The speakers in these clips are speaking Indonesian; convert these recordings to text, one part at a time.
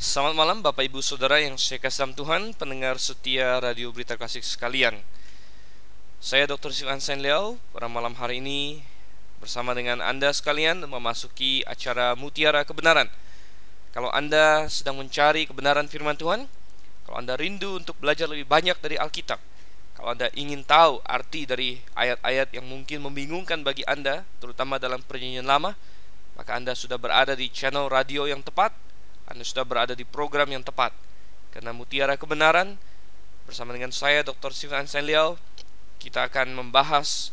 Selamat malam Bapak Ibu Saudara yang saya kasih Tuhan Pendengar setia Radio Berita Kasih sekalian Saya Dr. Sivan Sen Liao Pada malam hari ini Bersama dengan Anda sekalian Memasuki acara Mutiara Kebenaran Kalau Anda sedang mencari kebenaran firman Tuhan Kalau Anda rindu untuk belajar lebih banyak dari Alkitab Kalau Anda ingin tahu arti dari ayat-ayat yang mungkin membingungkan bagi Anda Terutama dalam perjanjian lama Maka Anda sudah berada di channel radio yang tepat anda sudah berada di program yang tepat. Karena Mutiara Kebenaran bersama dengan saya Dr. Sivan Senliao kita akan membahas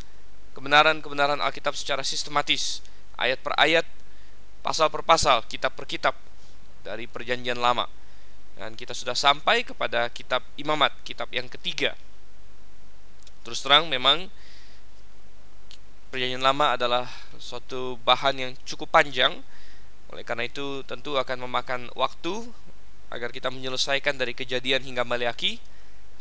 kebenaran-kebenaran Alkitab secara sistematis, ayat per ayat, pasal per pasal, kitab per kitab dari Perjanjian Lama. Dan kita sudah sampai kepada kitab Imamat, kitab yang ketiga. Terus terang memang Perjanjian Lama adalah suatu bahan yang cukup panjang oleh karena itu tentu akan memakan waktu agar kita menyelesaikan dari kejadian hingga Maliaki.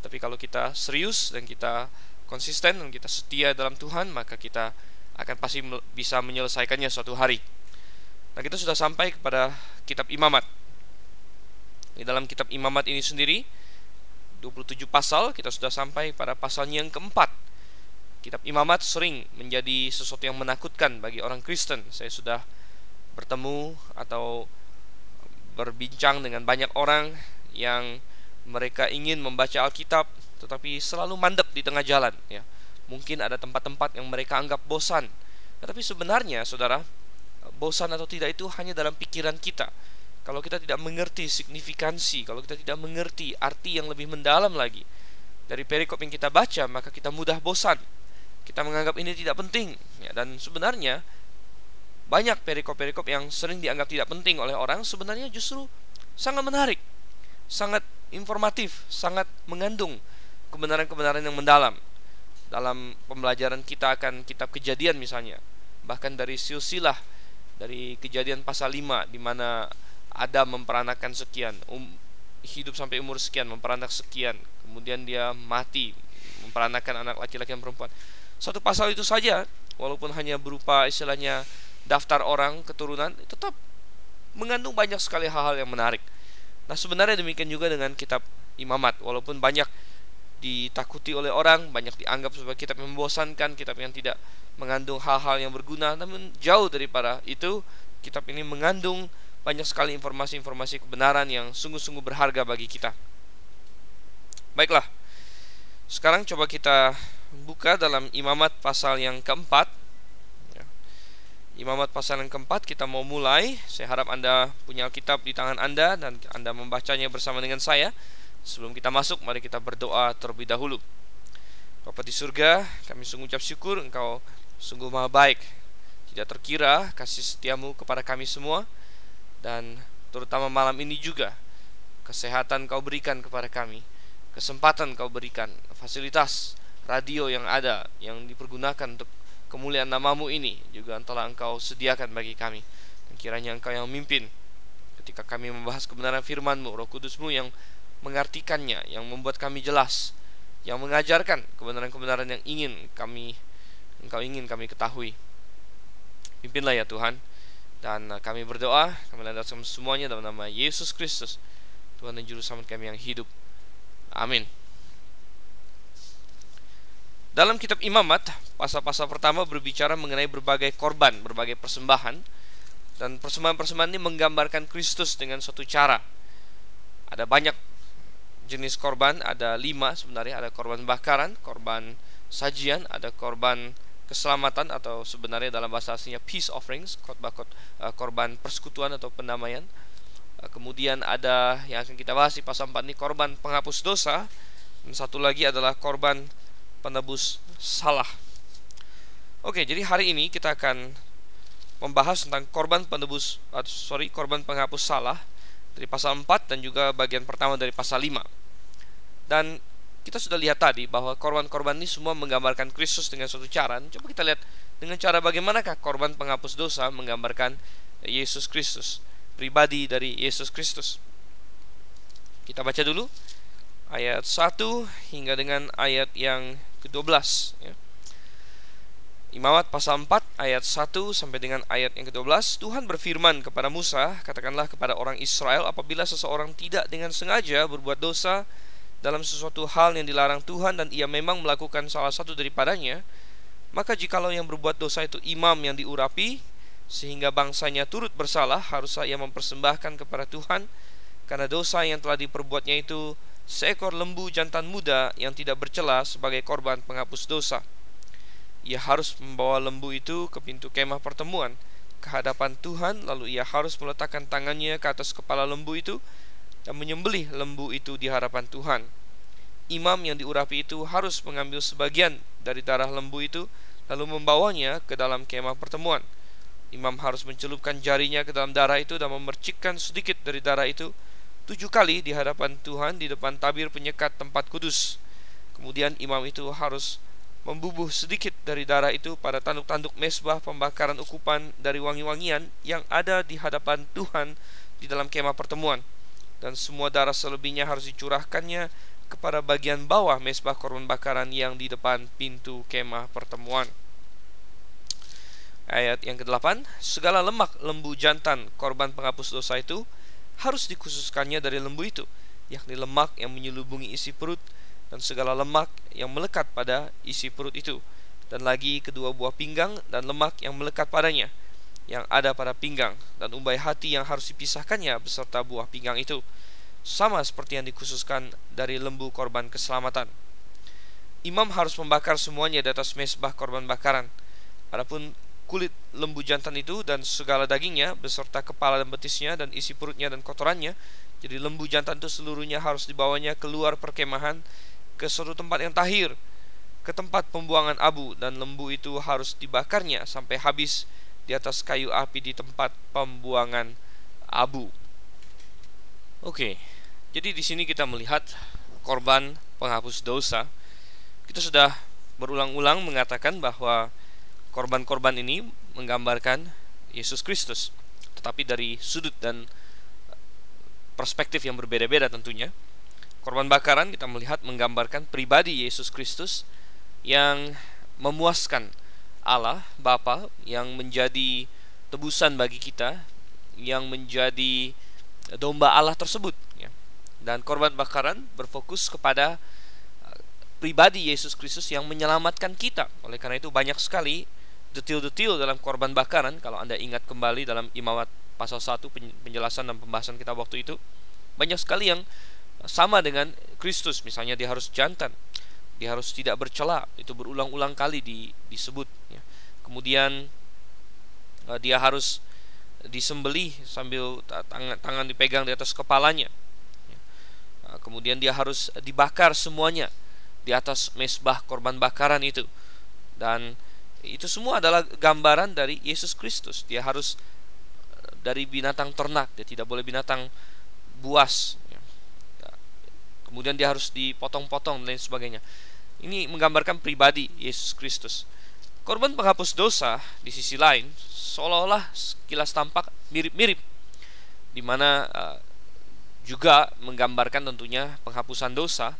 Tapi kalau kita serius dan kita konsisten dan kita setia dalam Tuhan, maka kita akan pasti bisa menyelesaikannya suatu hari. Nah, kita sudah sampai kepada kitab Imamat. Di dalam kitab Imamat ini sendiri 27 pasal, kita sudah sampai pada pasalnya yang keempat. Kitab Imamat sering menjadi sesuatu yang menakutkan bagi orang Kristen. Saya sudah bertemu atau berbincang dengan banyak orang yang mereka ingin membaca Alkitab tetapi selalu mandek di tengah jalan ya. Mungkin ada tempat-tempat yang mereka anggap bosan. Tetapi sebenarnya Saudara, bosan atau tidak itu hanya dalam pikiran kita. Kalau kita tidak mengerti signifikansi, kalau kita tidak mengerti arti yang lebih mendalam lagi dari perikop yang kita baca, maka kita mudah bosan. Kita menganggap ini tidak penting ya dan sebenarnya banyak perikop-perikop yang sering dianggap tidak penting oleh orang sebenarnya justru sangat menarik, sangat informatif, sangat mengandung kebenaran-kebenaran yang mendalam. Dalam pembelajaran kita akan kitab Kejadian misalnya, bahkan dari silsilah dari Kejadian pasal 5 di mana Adam memperanakan sekian, um, hidup sampai umur sekian, memperanak sekian, kemudian dia mati, memperanakan anak laki-laki dan perempuan. Satu pasal itu saja, walaupun hanya berupa istilahnya daftar orang keturunan tetap mengandung banyak sekali hal-hal yang menarik. Nah, sebenarnya demikian juga dengan kitab Imamat, walaupun banyak ditakuti oleh orang, banyak dianggap sebagai kitab yang membosankan, kitab yang tidak mengandung hal-hal yang berguna, namun jauh daripada itu, kitab ini mengandung banyak sekali informasi-informasi kebenaran yang sungguh-sungguh berharga bagi kita. Baiklah, sekarang coba kita buka dalam Imamat pasal yang keempat Imamat pasal yang keempat kita mau mulai. Saya harap Anda punya Alkitab di tangan Anda Dan Anda membacanya bersama dengan saya. Sebelum kita masuk mari kita berdoa terlebih dahulu. Bapak di surga kami sungguh ucap syukur Engkau sungguh maha baik. Tidak terkira kasih setiamu kepada kami semua Dan terutama malam ini juga Kesehatan kau berikan kepada kami Kesempatan kau berikan Fasilitas radio yang ada Yang dipergunakan untuk kemuliaan namamu ini juga telah engkau sediakan bagi kami. Dan kiranya engkau yang memimpin ketika kami membahas kebenaran firmanmu roh kudusmu yang mengartikannya yang membuat kami jelas yang mengajarkan kebenaran-kebenaran yang ingin kami engkau ingin kami ketahui. Pimpinlah ya Tuhan dan uh, kami berdoa kami lanjutkan semuanya dalam nama Yesus Kristus Tuhan dan Juru Selamat kami yang hidup. Amin dalam kitab Imamat, pasal-pasal pertama berbicara mengenai berbagai korban, berbagai persembahan. Dan persembahan-persembahan ini menggambarkan Kristus dengan suatu cara. Ada banyak jenis korban, ada lima sebenarnya. Ada korban bakaran, korban sajian, ada korban keselamatan atau sebenarnya dalam bahasa aslinya peace offerings, eh, korban persekutuan atau pendamaian. Eh, kemudian ada yang akan kita bahas di pasal 4 ini korban penghapus dosa. Satu lagi adalah korban penebus salah. Oke, jadi hari ini kita akan membahas tentang korban penebus sorry, korban penghapus salah dari pasal 4 dan juga bagian pertama dari pasal 5. Dan kita sudah lihat tadi bahwa korban-korban ini semua menggambarkan Kristus dengan suatu cara. Coba kita lihat dengan cara bagaimanakah korban penghapus dosa menggambarkan Yesus Kristus, pribadi dari Yesus Kristus. Kita baca dulu ayat 1 hingga dengan ayat yang ke-12 ya. Imamat pasal 4 ayat 1 sampai dengan ayat yang ke-12 Tuhan berfirman kepada Musa Katakanlah kepada orang Israel Apabila seseorang tidak dengan sengaja berbuat dosa Dalam sesuatu hal yang dilarang Tuhan Dan ia memang melakukan salah satu daripadanya Maka jikalau yang berbuat dosa itu imam yang diurapi Sehingga bangsanya turut bersalah Haruslah ia mempersembahkan kepada Tuhan Karena dosa yang telah diperbuatnya itu Seekor lembu jantan muda yang tidak bercela sebagai korban penghapus dosa ia harus membawa lembu itu ke pintu kemah pertemuan ke hadapan Tuhan lalu ia harus meletakkan tangannya ke atas kepala lembu itu dan menyembelih lembu itu di hadapan Tuhan. Imam yang diurapi itu harus mengambil sebagian dari darah lembu itu lalu membawanya ke dalam kemah pertemuan. Imam harus mencelupkan jarinya ke dalam darah itu dan memercikkan sedikit dari darah itu tujuh kali di hadapan Tuhan di depan tabir penyekat tempat kudus. Kemudian imam itu harus membubuh sedikit dari darah itu pada tanduk-tanduk mesbah pembakaran ukupan dari wangi-wangian yang ada di hadapan Tuhan di dalam kemah pertemuan dan semua darah selebihnya harus dicurahkannya kepada bagian bawah mesbah korban bakaran yang di depan pintu kemah pertemuan. Ayat yang ke-8, segala lemak lembu jantan korban penghapus dosa itu harus dikhususkannya dari lembu itu, yakni lemak yang menyelubungi isi perut dan segala lemak yang melekat pada isi perut itu dan lagi kedua buah pinggang dan lemak yang melekat padanya yang ada pada pinggang dan umbai hati yang harus dipisahkannya beserta buah pinggang itu sama seperti yang dikhususkan dari lembu korban keselamatan. Imam harus membakar semuanya di atas mesbah korban bakaran. Adapun kulit lembu jantan itu dan segala dagingnya beserta kepala dan betisnya dan isi perutnya dan kotorannya jadi lembu jantan itu seluruhnya harus dibawanya keluar perkemahan ke suatu tempat yang tahir ke tempat pembuangan abu dan lembu itu harus dibakarnya sampai habis di atas kayu api di tempat pembuangan abu. Oke. Jadi di sini kita melihat korban penghapus dosa. Kita sudah berulang-ulang mengatakan bahwa korban-korban ini menggambarkan Yesus Kristus, tetapi dari sudut dan perspektif yang berbeda-beda tentunya. Korban bakaran kita melihat menggambarkan pribadi Yesus Kristus yang memuaskan Allah Bapa yang menjadi tebusan bagi kita, yang menjadi domba Allah tersebut. Ya. Dan korban bakaran berfokus kepada uh, pribadi Yesus Kristus yang menyelamatkan kita. Oleh karena itu banyak sekali detil-detil dalam korban bakaran kalau Anda ingat kembali dalam Imamat pasal 1 penjelasan dan pembahasan kita waktu itu banyak sekali yang sama dengan Kristus misalnya dia harus jantan dia harus tidak bercela itu berulang-ulang kali di, disebut ya. kemudian uh, dia harus disembelih sambil tangan tangan dipegang di atas kepalanya ya. uh, kemudian dia harus dibakar semuanya di atas mesbah korban bakaran itu dan itu semua adalah gambaran dari Yesus Kristus. Dia harus uh, dari binatang ternak. Dia tidak boleh binatang buas. Kemudian dia harus dipotong-potong dan lain sebagainya. Ini menggambarkan pribadi Yesus Kristus. Korban penghapus dosa di sisi lain seolah-olah sekilas tampak mirip-mirip. Di mana uh, juga menggambarkan tentunya penghapusan dosa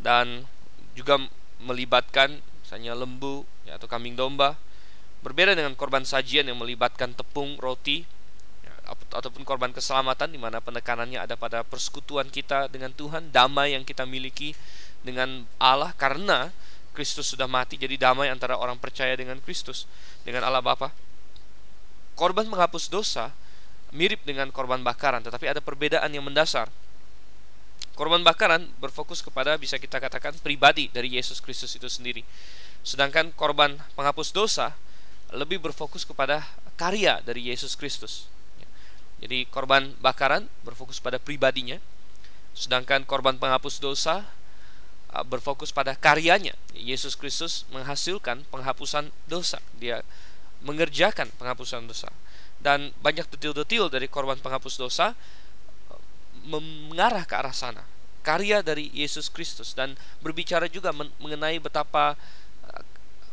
dan juga melibatkan misalnya lembu ya, atau kambing domba berbeda dengan korban sajian yang melibatkan tepung roti ataupun korban keselamatan di mana penekanannya ada pada persekutuan kita dengan Tuhan, damai yang kita miliki dengan Allah karena Kristus sudah mati jadi damai antara orang percaya dengan Kristus dengan Allah Bapa. Korban menghapus dosa mirip dengan korban bakaran tetapi ada perbedaan yang mendasar. Korban bakaran berfokus kepada bisa kita katakan pribadi dari Yesus Kristus itu sendiri. Sedangkan korban penghapus dosa lebih berfokus kepada karya dari Yesus Kristus. Jadi korban bakaran berfokus pada pribadinya, sedangkan korban penghapus dosa uh, berfokus pada karyanya. Yesus Kristus menghasilkan penghapusan dosa. Dia mengerjakan penghapusan dosa. Dan banyak detil-detil dari korban penghapus dosa uh, mengarah ke arah sana. Karya dari Yesus Kristus dan berbicara juga mengenai betapa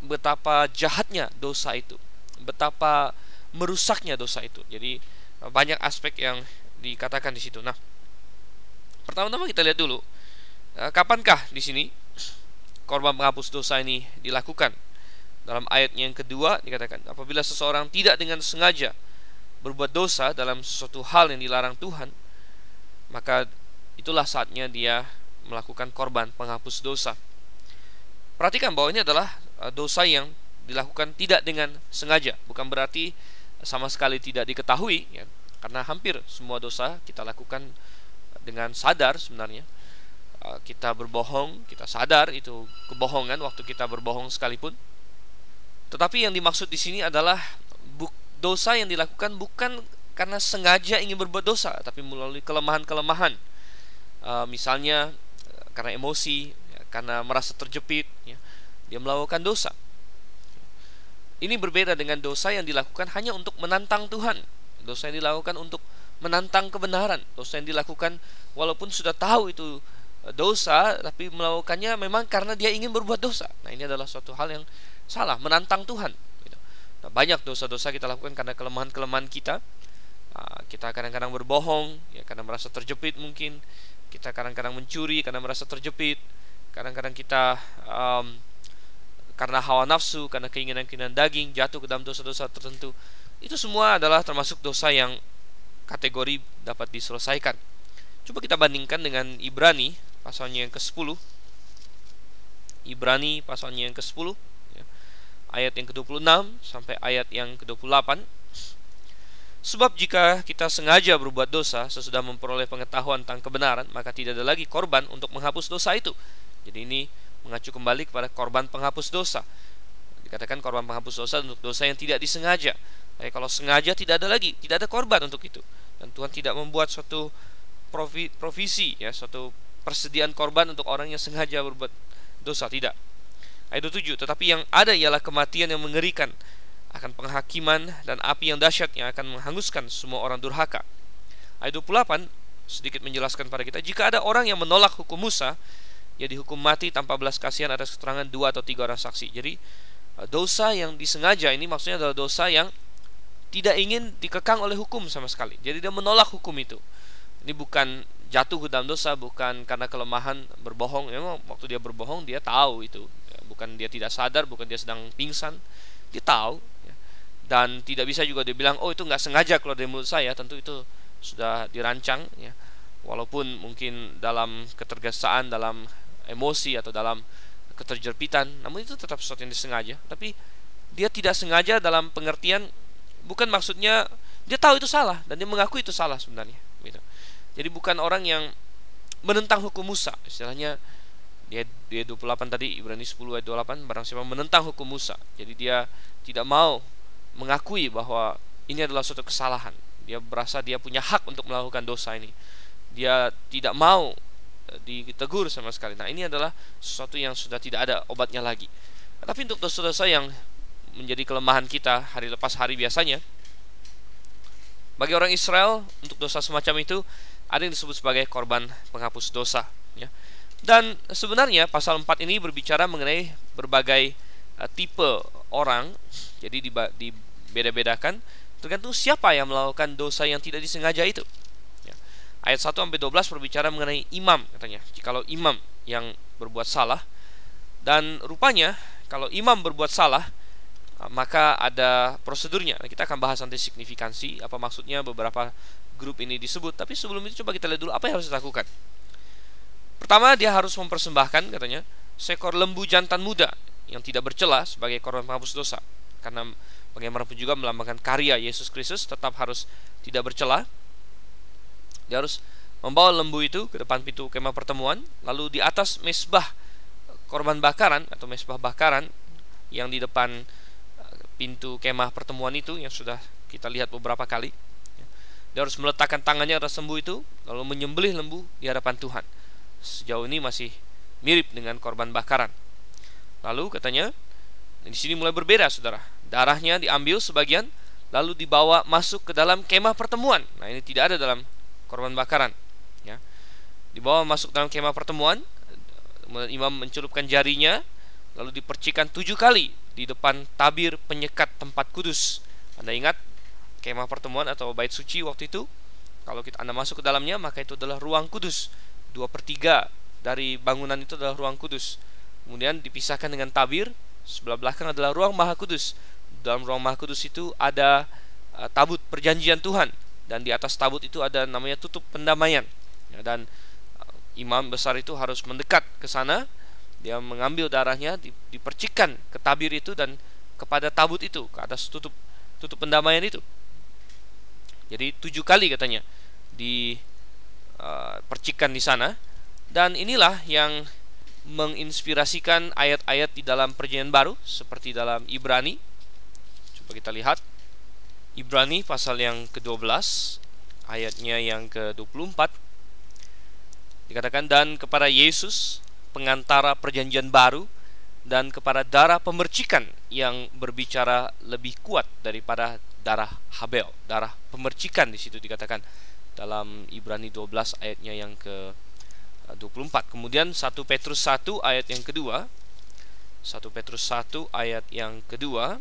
betapa jahatnya dosa itu, betapa merusaknya dosa itu. Jadi banyak aspek yang dikatakan di situ. Nah, pertama-tama kita lihat dulu eh, kapankah di sini korban penghapus dosa ini dilakukan. dalam ayat yang kedua dikatakan apabila seseorang tidak dengan sengaja berbuat dosa dalam sesuatu hal yang dilarang Tuhan, maka itulah saatnya dia melakukan korban penghapus dosa. Perhatikan bahwa ini adalah dosa yang dilakukan tidak dengan sengaja, bukan berarti sama sekali tidak diketahui ya. Karena hampir semua dosa kita lakukan dengan sadar sebenarnya. Uh, kita berbohong, kita sadar itu kebohongan waktu kita berbohong sekalipun tetapi yang dimaksud di sini adalah dosa yang dilakukan bukan karena sengaja ingin berbuat dosa, tapi melalui kelemahan-kelemahan. Uh, misalnya karena emosi, ya, karena merasa terjepit, ya, dia melakukan dosa. Ini berbeda dengan dosa yang dilakukan hanya untuk menantang Tuhan. Dosa yang dilakukan untuk menantang kebenaran. Dosa yang dilakukan walaupun sudah tahu itu dosa, tapi melakukannya memang karena dia ingin berbuat dosa. Nah, ini adalah suatu hal yang salah, menantang Tuhan. Gitu. Nah, banyak dosa-dosa kita lakukan karena kelemahan-kelemahan kita. Nah, kita kadang-kadang berbohong, ya karena merasa terjepit mungkin. Kita kadang-kadang mencuri karena merasa terjepit. Kadang-kadang kita um, karena hawa nafsu, karena keinginan-keinginan daging jatuh ke dalam dosa-dosa tertentu. Itu semua adalah termasuk dosa yang kategori dapat diselesaikan. Coba kita bandingkan dengan Ibrani pasalnya yang ke-10. Ibrani pasalnya yang ke-10 ayat yang ke-26 sampai ayat yang ke-28. Sebab jika kita sengaja berbuat dosa sesudah memperoleh pengetahuan tentang kebenaran, maka tidak ada lagi korban untuk menghapus dosa itu. Jadi ini mengacu kembali kepada korban penghapus dosa. Dikatakan korban penghapus dosa untuk dosa yang tidak disengaja. Tapi kalau sengaja tidak ada lagi, tidak ada korban untuk itu. Dan Tuhan tidak membuat suatu provisi ya, suatu persediaan korban untuk orang yang sengaja berbuat dosa, tidak. Ayat 27 Tetapi yang ada ialah kematian yang mengerikan Akan penghakiman dan api yang dahsyat Yang akan menghanguskan semua orang durhaka Ayat 28 Sedikit menjelaskan pada kita Jika ada orang yang menolak hukum Musa Ia dihukum mati tanpa belas kasihan atas keterangan dua atau tiga orang saksi Jadi eh, dosa yang disengaja ini maksudnya adalah dosa yang tidak ingin dikekang oleh hukum sama sekali. Jadi dia menolak hukum itu. Ini bukan jatuh ke dalam dosa, bukan karena kelemahan berbohong. Memang waktu dia berbohong dia tahu itu bukan dia tidak sadar bukan dia sedang pingsan dia tahu ya. dan tidak bisa juga dia bilang oh itu nggak sengaja keluar dari mulut saya tentu itu sudah dirancang ya walaupun mungkin dalam ketergesaan dalam emosi atau dalam keterjerpitan namun itu tetap sesuatu yang disengaja. Tapi dia tidak sengaja dalam pengertian bukan maksudnya dia tahu itu salah dan dia mengaku itu salah sebenarnya gitu. jadi bukan orang yang menentang hukum Musa istilahnya dia dia 28 tadi Ibrani 10 ayat 28 barang siapa menentang hukum Musa jadi dia tidak mau mengakui bahwa ini adalah suatu kesalahan. Dia berasa dia punya hak untuk melakukan dosa ini. Dia tidak mau ditegur sama sekali nah ini adalah sesuatu yang sudah tidak ada obatnya lagi tapi untuk dosa-dosa yang menjadi kelemahan kita hari lepas hari biasanya bagi orang Israel untuk dosa semacam itu ada yang disebut sebagai korban penghapus dosa ya dan sebenarnya pasal 4 ini berbicara mengenai berbagai uh, tipe orang. Jadi dibeda-bedakan tergantung siapa yang melakukan dosa yang tidak disengaja itu. Ya. Ayat 1 sampai 12 berbicara mengenai imam katanya. Jikalau imam yang berbuat salah dan rupanya kalau imam berbuat salah maka ada prosedurnya. Nah, kita akan bahas nanti signifikansi apa maksudnya beberapa grup ini disebut. Tapi sebelum itu coba kita lihat dulu apa yang harus dilakukan. Pertama dia harus mempersembahkan katanya seekor lembu jantan muda yang tidak bercela sebagai korban penghapus dosa. Karena bagaimanapun juga melambangkan karya Yesus Kristus tetap harus tidak bercela. Dia harus membawa lembu itu ke depan pintu kemah pertemuan, lalu di atas mesbah korban bakaran atau mesbah bakaran yang di depan eh, pintu kemah pertemuan itu yang sudah kita lihat beberapa kali. Dia harus meletakkan tangannya atas lembu itu, lalu menyembelih lembu di hadapan Tuhan sejauh ini masih mirip dengan korban bakaran. Lalu katanya di sini mulai berbeda saudara. Darahnya diambil sebagian lalu dibawa masuk ke dalam kemah pertemuan. Nah, ini tidak ada dalam korban bakaran, ya. Dibawa masuk dalam kemah pertemuan, imam mencelupkan jarinya lalu dipercikan tujuh kali di depan tabir penyekat tempat kudus. Anda ingat kemah pertemuan atau bait suci waktu itu? Kalau kita Anda masuk ke dalamnya, maka itu adalah ruang kudus dua per tiga dari bangunan itu adalah ruang kudus kemudian dipisahkan dengan tabir sebelah belakang adalah ruang Maha Kudus. Dalam ruang Maha Kudus itu ada uh, tabut perjanjian Tuhan dan di atas tabut itu ada namanya tutup pendamaian. Ya, dan uh, imam besar itu harus mendekat ke sana, dia mengambil darahnya, dipercikkan ke tabir itu dan kepada tabut itu, ke atas tutup tutup pendamaian itu. Jadi tujuh kali katanya di uh, di sana dan inilah yang menginspirasikan ayat-ayat di dalam perjanjian baru seperti dalam Ibrani. Coba kita lihat. Ibrani pasal yang ke-12 ayatnya yang ke-24 dikatakan dan kepada Yesus pengantara perjanjian baru dan kepada darah pemercikan yang berbicara lebih kuat daripada darah Habel, darah pemercikan di situ dikatakan dalam Ibrani 12 ayatnya yang ke 24. Kemudian 1 Petrus 1 ayat yang kedua. 1 Petrus 1 ayat yang kedua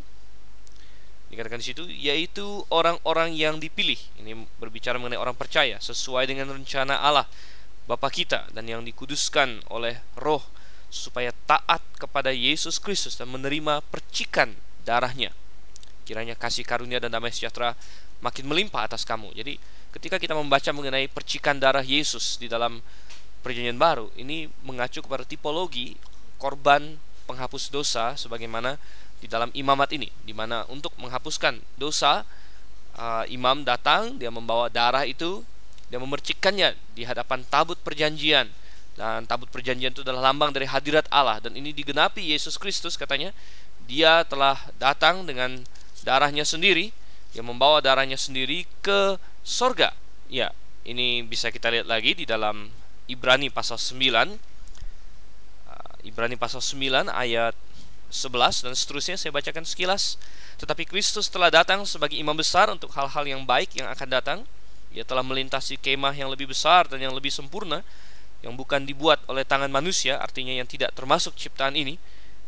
dikatakan di situ yaitu orang-orang yang dipilih. Ini berbicara mengenai orang percaya sesuai dengan rencana Allah Bapa kita dan yang dikuduskan oleh Roh supaya taat kepada Yesus Kristus dan menerima percikan darahnya. Kiranya kasih karunia dan damai sejahtera makin melimpah atas kamu. Jadi ketika kita membaca mengenai percikan darah Yesus di dalam perjanjian baru ini mengacu kepada tipologi korban penghapus dosa sebagaimana di dalam imamat ini di mana untuk menghapuskan dosa uh, imam datang dia membawa darah itu dia memercikkannya di hadapan tabut perjanjian. Dan tabut perjanjian itu adalah lambang dari hadirat Allah. Dan ini digenapi Yesus Kristus katanya dia telah datang dengan darahnya sendiri dia membawa darahnya sendiri ke sorga. Ya ini bisa kita lihat lagi di dalam Ibrani pasal 9 uh, Ibrani pasal 9 ayat 11 dan seterusnya saya bacakan sekilas. Tetapi Kristus telah datang sebagai imam besar untuk hal-hal yang baik yang akan datang. Ia telah melintasi kemah yang lebih besar dan yang lebih sempurna yang bukan dibuat oleh tangan manusia artinya yang tidak termasuk ciptaan ini.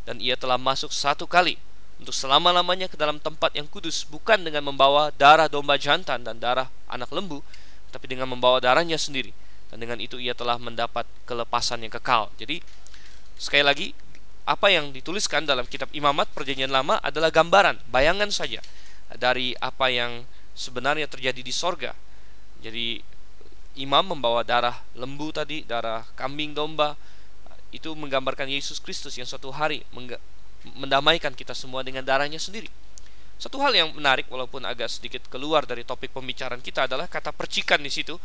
Dan ia telah masuk satu kali untuk selama-lamanya ke dalam tempat yang kudus bukan dengan membawa darah domba jantan dan darah anak lembu tapi dengan membawa darahnya sendiri. Dan dengan itu ia telah mendapat kelepasan yang kekal. Jadi sekali lagi apa yang dituliskan dalam kitab Imamat Perjanjian Lama adalah gambaran, bayangan saja dari apa yang sebenarnya terjadi di sorga. Jadi imam membawa darah lembu tadi, darah kambing domba itu menggambarkan Yesus Kristus yang suatu hari mendamaikan kita semua dengan darahnya sendiri. Satu hal yang menarik walaupun agak sedikit keluar dari topik pembicaraan kita adalah kata percikan di situ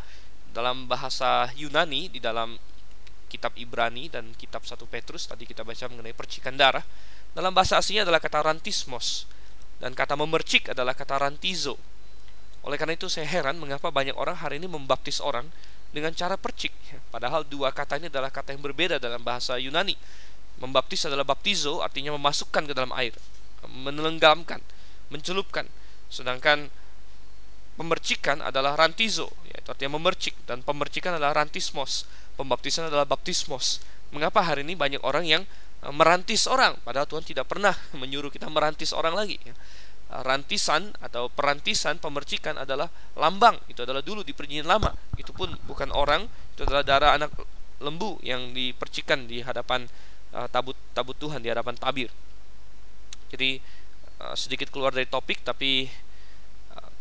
dalam bahasa Yunani di dalam kitab Ibrani dan kitab 1 Petrus tadi kita baca mengenai percikan darah. Dalam bahasa aslinya adalah kata rantismos dan kata memercik adalah kata rantizo. Oleh karena itu saya heran mengapa banyak orang hari ini membaptis orang dengan cara percik. Padahal dua kata ini adalah kata yang berbeda dalam bahasa Yunani. Membaptis adalah baptizo artinya memasukkan ke dalam air menenggelamkan mencelupkan. Sedangkan pemercikan adalah rantizo itu artinya memercik dan pemercikan adalah rantismos pembaptisan adalah baptismos. Mengapa hari ini banyak orang yang e, merantis orang? Padahal Tuhan tidak pernah menyuruh kita merantis orang lagi ya. e, rantisan atau perantisan pemercikan adalah lambang. Itu adalah dulu di perjanjian lama. Itu pun bukan orang itu adalah darah anak lembu yang dipercikan di hadapan uh, tabut tabut Tuhan di hadapan tabir. Jadi sedikit keluar dari topik tapi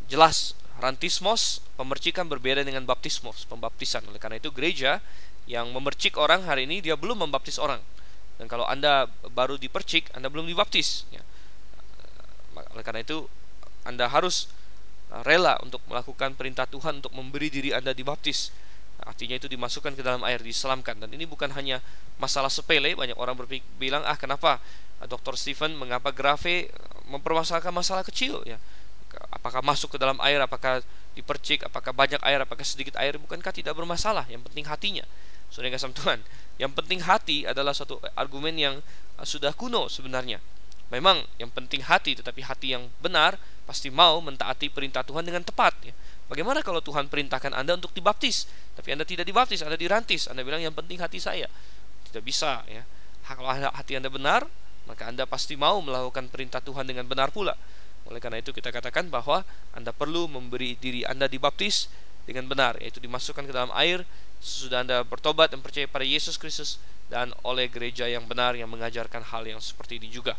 jelas rantismos pemercikan berbeda dengan baptismos pembaptisan. Oleh karena itu gereja yang memercik orang hari ini dia belum membaptis orang. Dan kalau anda baru dipercik anda belum dibaptis ya. oleh karena itu anda harus uh, rela untuk melakukan perintah Tuhan untuk memberi diri anda dibaptis. Artinya itu dimasukkan ke dalam air diselamkan dan ini bukan hanya masalah sepele banyak orang berbilang ah kenapa Dr. Stephen mengapa Grafe mempermasalahkan masalah kecil? Ya apakah masuk ke dalam air, apakah dipercik, apakah banyak air, apakah sedikit air, bukankah tidak bermasalah? Yang penting hatinya. Saudara kasih Tuhan, yang penting hati adalah suatu argumen yang uh, sudah kuno sebenarnya. Memang yang penting hati, tetapi hati yang benar pasti mau mentaati perintah Tuhan dengan tepat. Ya. Bagaimana kalau Tuhan perintahkan Anda untuk dibaptis, tapi Anda tidak dibaptis, Anda dirantis, Anda bilang yang penting hati saya. Tidak bisa ya. Kalau hati Anda benar, maka Anda pasti mau melakukan perintah Tuhan dengan benar pula. Oleh karena itu kita katakan bahwa Anda perlu memberi diri Anda dibaptis dengan benar, yaitu dimasukkan ke dalam air sesudah Anda bertobat dan percaya pada Yesus Kristus dan oleh gereja yang benar yang mengajarkan hal yang seperti ini juga.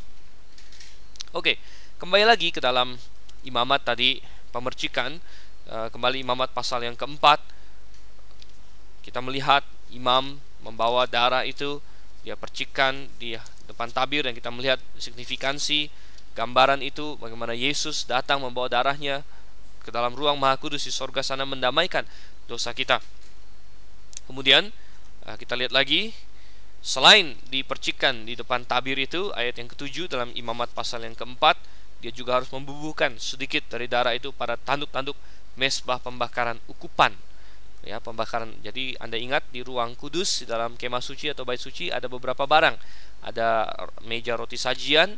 Oke, kembali lagi ke dalam imamat tadi pemercikan uh, kembali imamat pasal yang keempat kita melihat imam membawa darah itu dia percikan di depan tabir dan kita melihat signifikansi gambaran itu bagaimana Yesus datang membawa darahnya ke dalam ruang maha kudus di sorga sana mendamaikan dosa kita. Kemudian uh, kita lihat lagi Selain dipercikan di depan tabir itu ayat yang ketujuh dalam imamat pasal yang keempat dia juga harus membubuhkan sedikit dari darah itu pada tanduk-tanduk mesbah pembakaran ukupan. Ya pembakaran. Jadi anda ingat di ruang kudus di dalam kemah suci atau bait suci ada beberapa barang. Ada meja roti sajian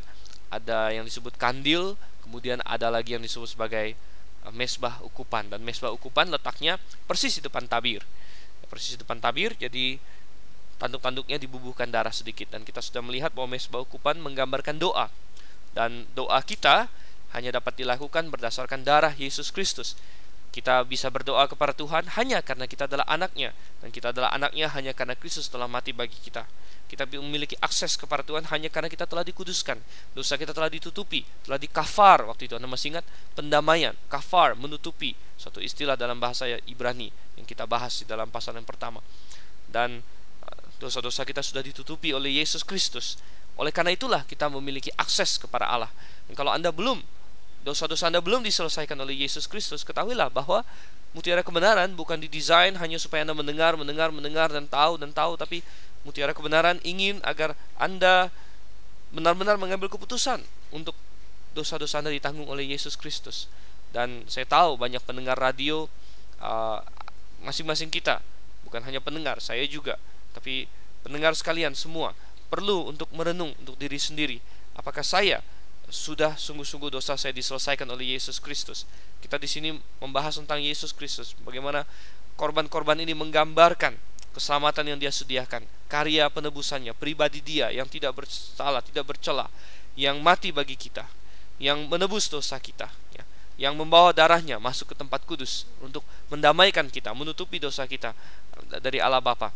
ada yang disebut kandil kemudian ada lagi yang disebut sebagai eh, mesbah ukupan. Dan mesbah ukupan letaknya persis di depan tabir. Persis di depan tabir jadi tanduk-tanduknya dibubuhkan darah sedikit. Dan kita sudah melihat bahwa mesbah ukupan menggambarkan doa. Dan doa kita hanya dapat dilakukan berdasarkan darah Yesus Kristus. Kita bisa berdoa kepada Tuhan hanya karena kita adalah anaknya dan kita adalah anaknya hanya karena Kristus telah mati bagi kita. Kita memiliki akses kepada Tuhan hanya karena kita telah dikuduskan. Dosa kita telah ditutupi, telah dikafar waktu itu. Anda masih ingat pendamaian, kafar, menutupi. Suatu istilah dalam bahasa Ibrani yang kita bahas di dalam pasal yang pertama. Dan Dosa-dosa kita sudah ditutupi oleh Yesus Kristus. Oleh karena itulah kita memiliki akses kepada Allah. Dan kalau Anda belum dosa-dosa Anda belum diselesaikan oleh Yesus Kristus, ketahuilah bahwa mutiara kebenaran bukan didesain hanya supaya Anda mendengar, mendengar, mendengar dan tahu dan tahu, tapi mutiara kebenaran ingin agar Anda benar-benar mengambil keputusan untuk dosa-dosa Anda ditanggung oleh Yesus Kristus. Dan saya tahu banyak pendengar radio uh, masing-masing kita, bukan hanya pendengar, saya juga tapi pendengar sekalian semua perlu untuk merenung untuk diri sendiri. Apakah saya sudah sungguh-sungguh dosa saya diselesaikan oleh Yesus Kristus? Kita di sini membahas tentang Yesus Kristus, bagaimana korban-korban ini menggambarkan keselamatan yang dia sediakan, karya penebusannya, pribadi dia yang tidak bersalah, tidak bercela, yang mati bagi kita, yang menebus dosa kita, ya, yang membawa darahnya masuk ke tempat kudus untuk mendamaikan kita, menutupi dosa kita dari Allah Bapa.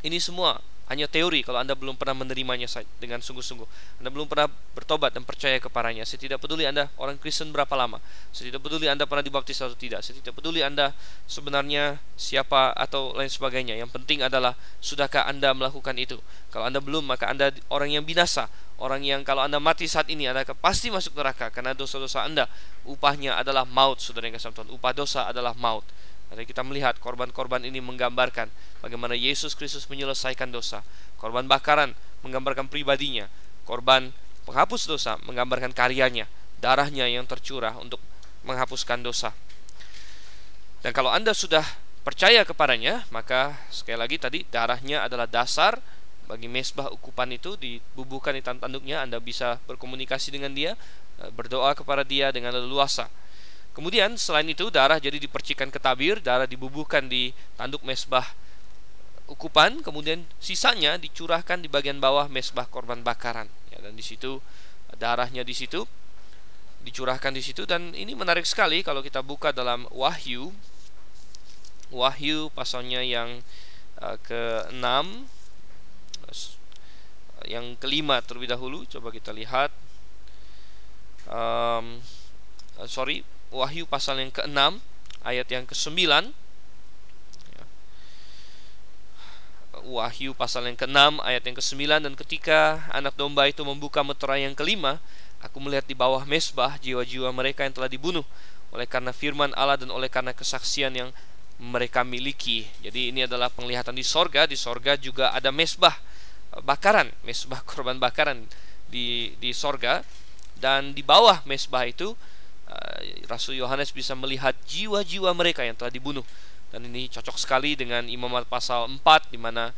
Ini semua hanya teori kalau Anda belum pernah menerimanya dengan sungguh-sungguh. Anda belum pernah bertobat dan percaya kepadanya. Saya tidak peduli Anda orang Kristen berapa lama. Saya tidak peduli Anda pernah dibaptis atau tidak. Saya tidak peduli Anda sebenarnya siapa atau lain sebagainya. Yang penting adalah sudahkah Anda melakukan itu. Kalau Anda belum, maka Anda orang yang binasa. Orang yang kalau Anda mati saat ini Anda pasti masuk neraka karena dosa-dosa Anda upahnya adalah maut, Saudara yang kasih Tuhan. Upah dosa adalah maut. Jadi kita melihat korban-korban ini menggambarkan bagaimana Yesus Kristus menyelesaikan dosa. Korban bakaran menggambarkan pribadinya. Korban penghapus dosa menggambarkan karyanya, darahnya yang tercurah untuk menghapuskan dosa. Dan kalau Anda sudah percaya kepadanya, maka sekali lagi tadi darahnya adalah dasar bagi mesbah ukupan itu dibubuhkan di tanduknya Anda bisa berkomunikasi dengan dia, berdoa kepada dia dengan leluasa. Kemudian selain itu darah jadi dipercikan ke tabir, darah dibubuhkan di tanduk mesbah ukupan, kemudian sisanya dicurahkan di bagian bawah mesbah korban bakaran. Ya, dan di situ darahnya di situ dicurahkan di situ dan ini menarik sekali kalau kita buka dalam Wahyu. Wahyu pasalnya yang uh, ke-6 yang kelima terlebih dahulu. Coba kita lihat. Um, sorry Wahyu pasal yang ke-6 ayat yang ke-9 ya. Wahyu pasal yang ke-6 ayat yang ke-9 dan ketika anak domba itu membuka meterai yang kelima aku melihat di bawah mesbah jiwa-jiwa mereka yang telah dibunuh oleh karena firman Allah dan oleh karena kesaksian yang mereka miliki. Jadi ini adalah penglihatan di sorga. Di sorga juga ada mesbah bakaran, mesbah korban bakaran di di sorga dan di bawah mesbah itu Rasul Yohanes bisa melihat jiwa-jiwa mereka yang telah dibunuh dan ini cocok sekali dengan Imamat pasal 4 di mana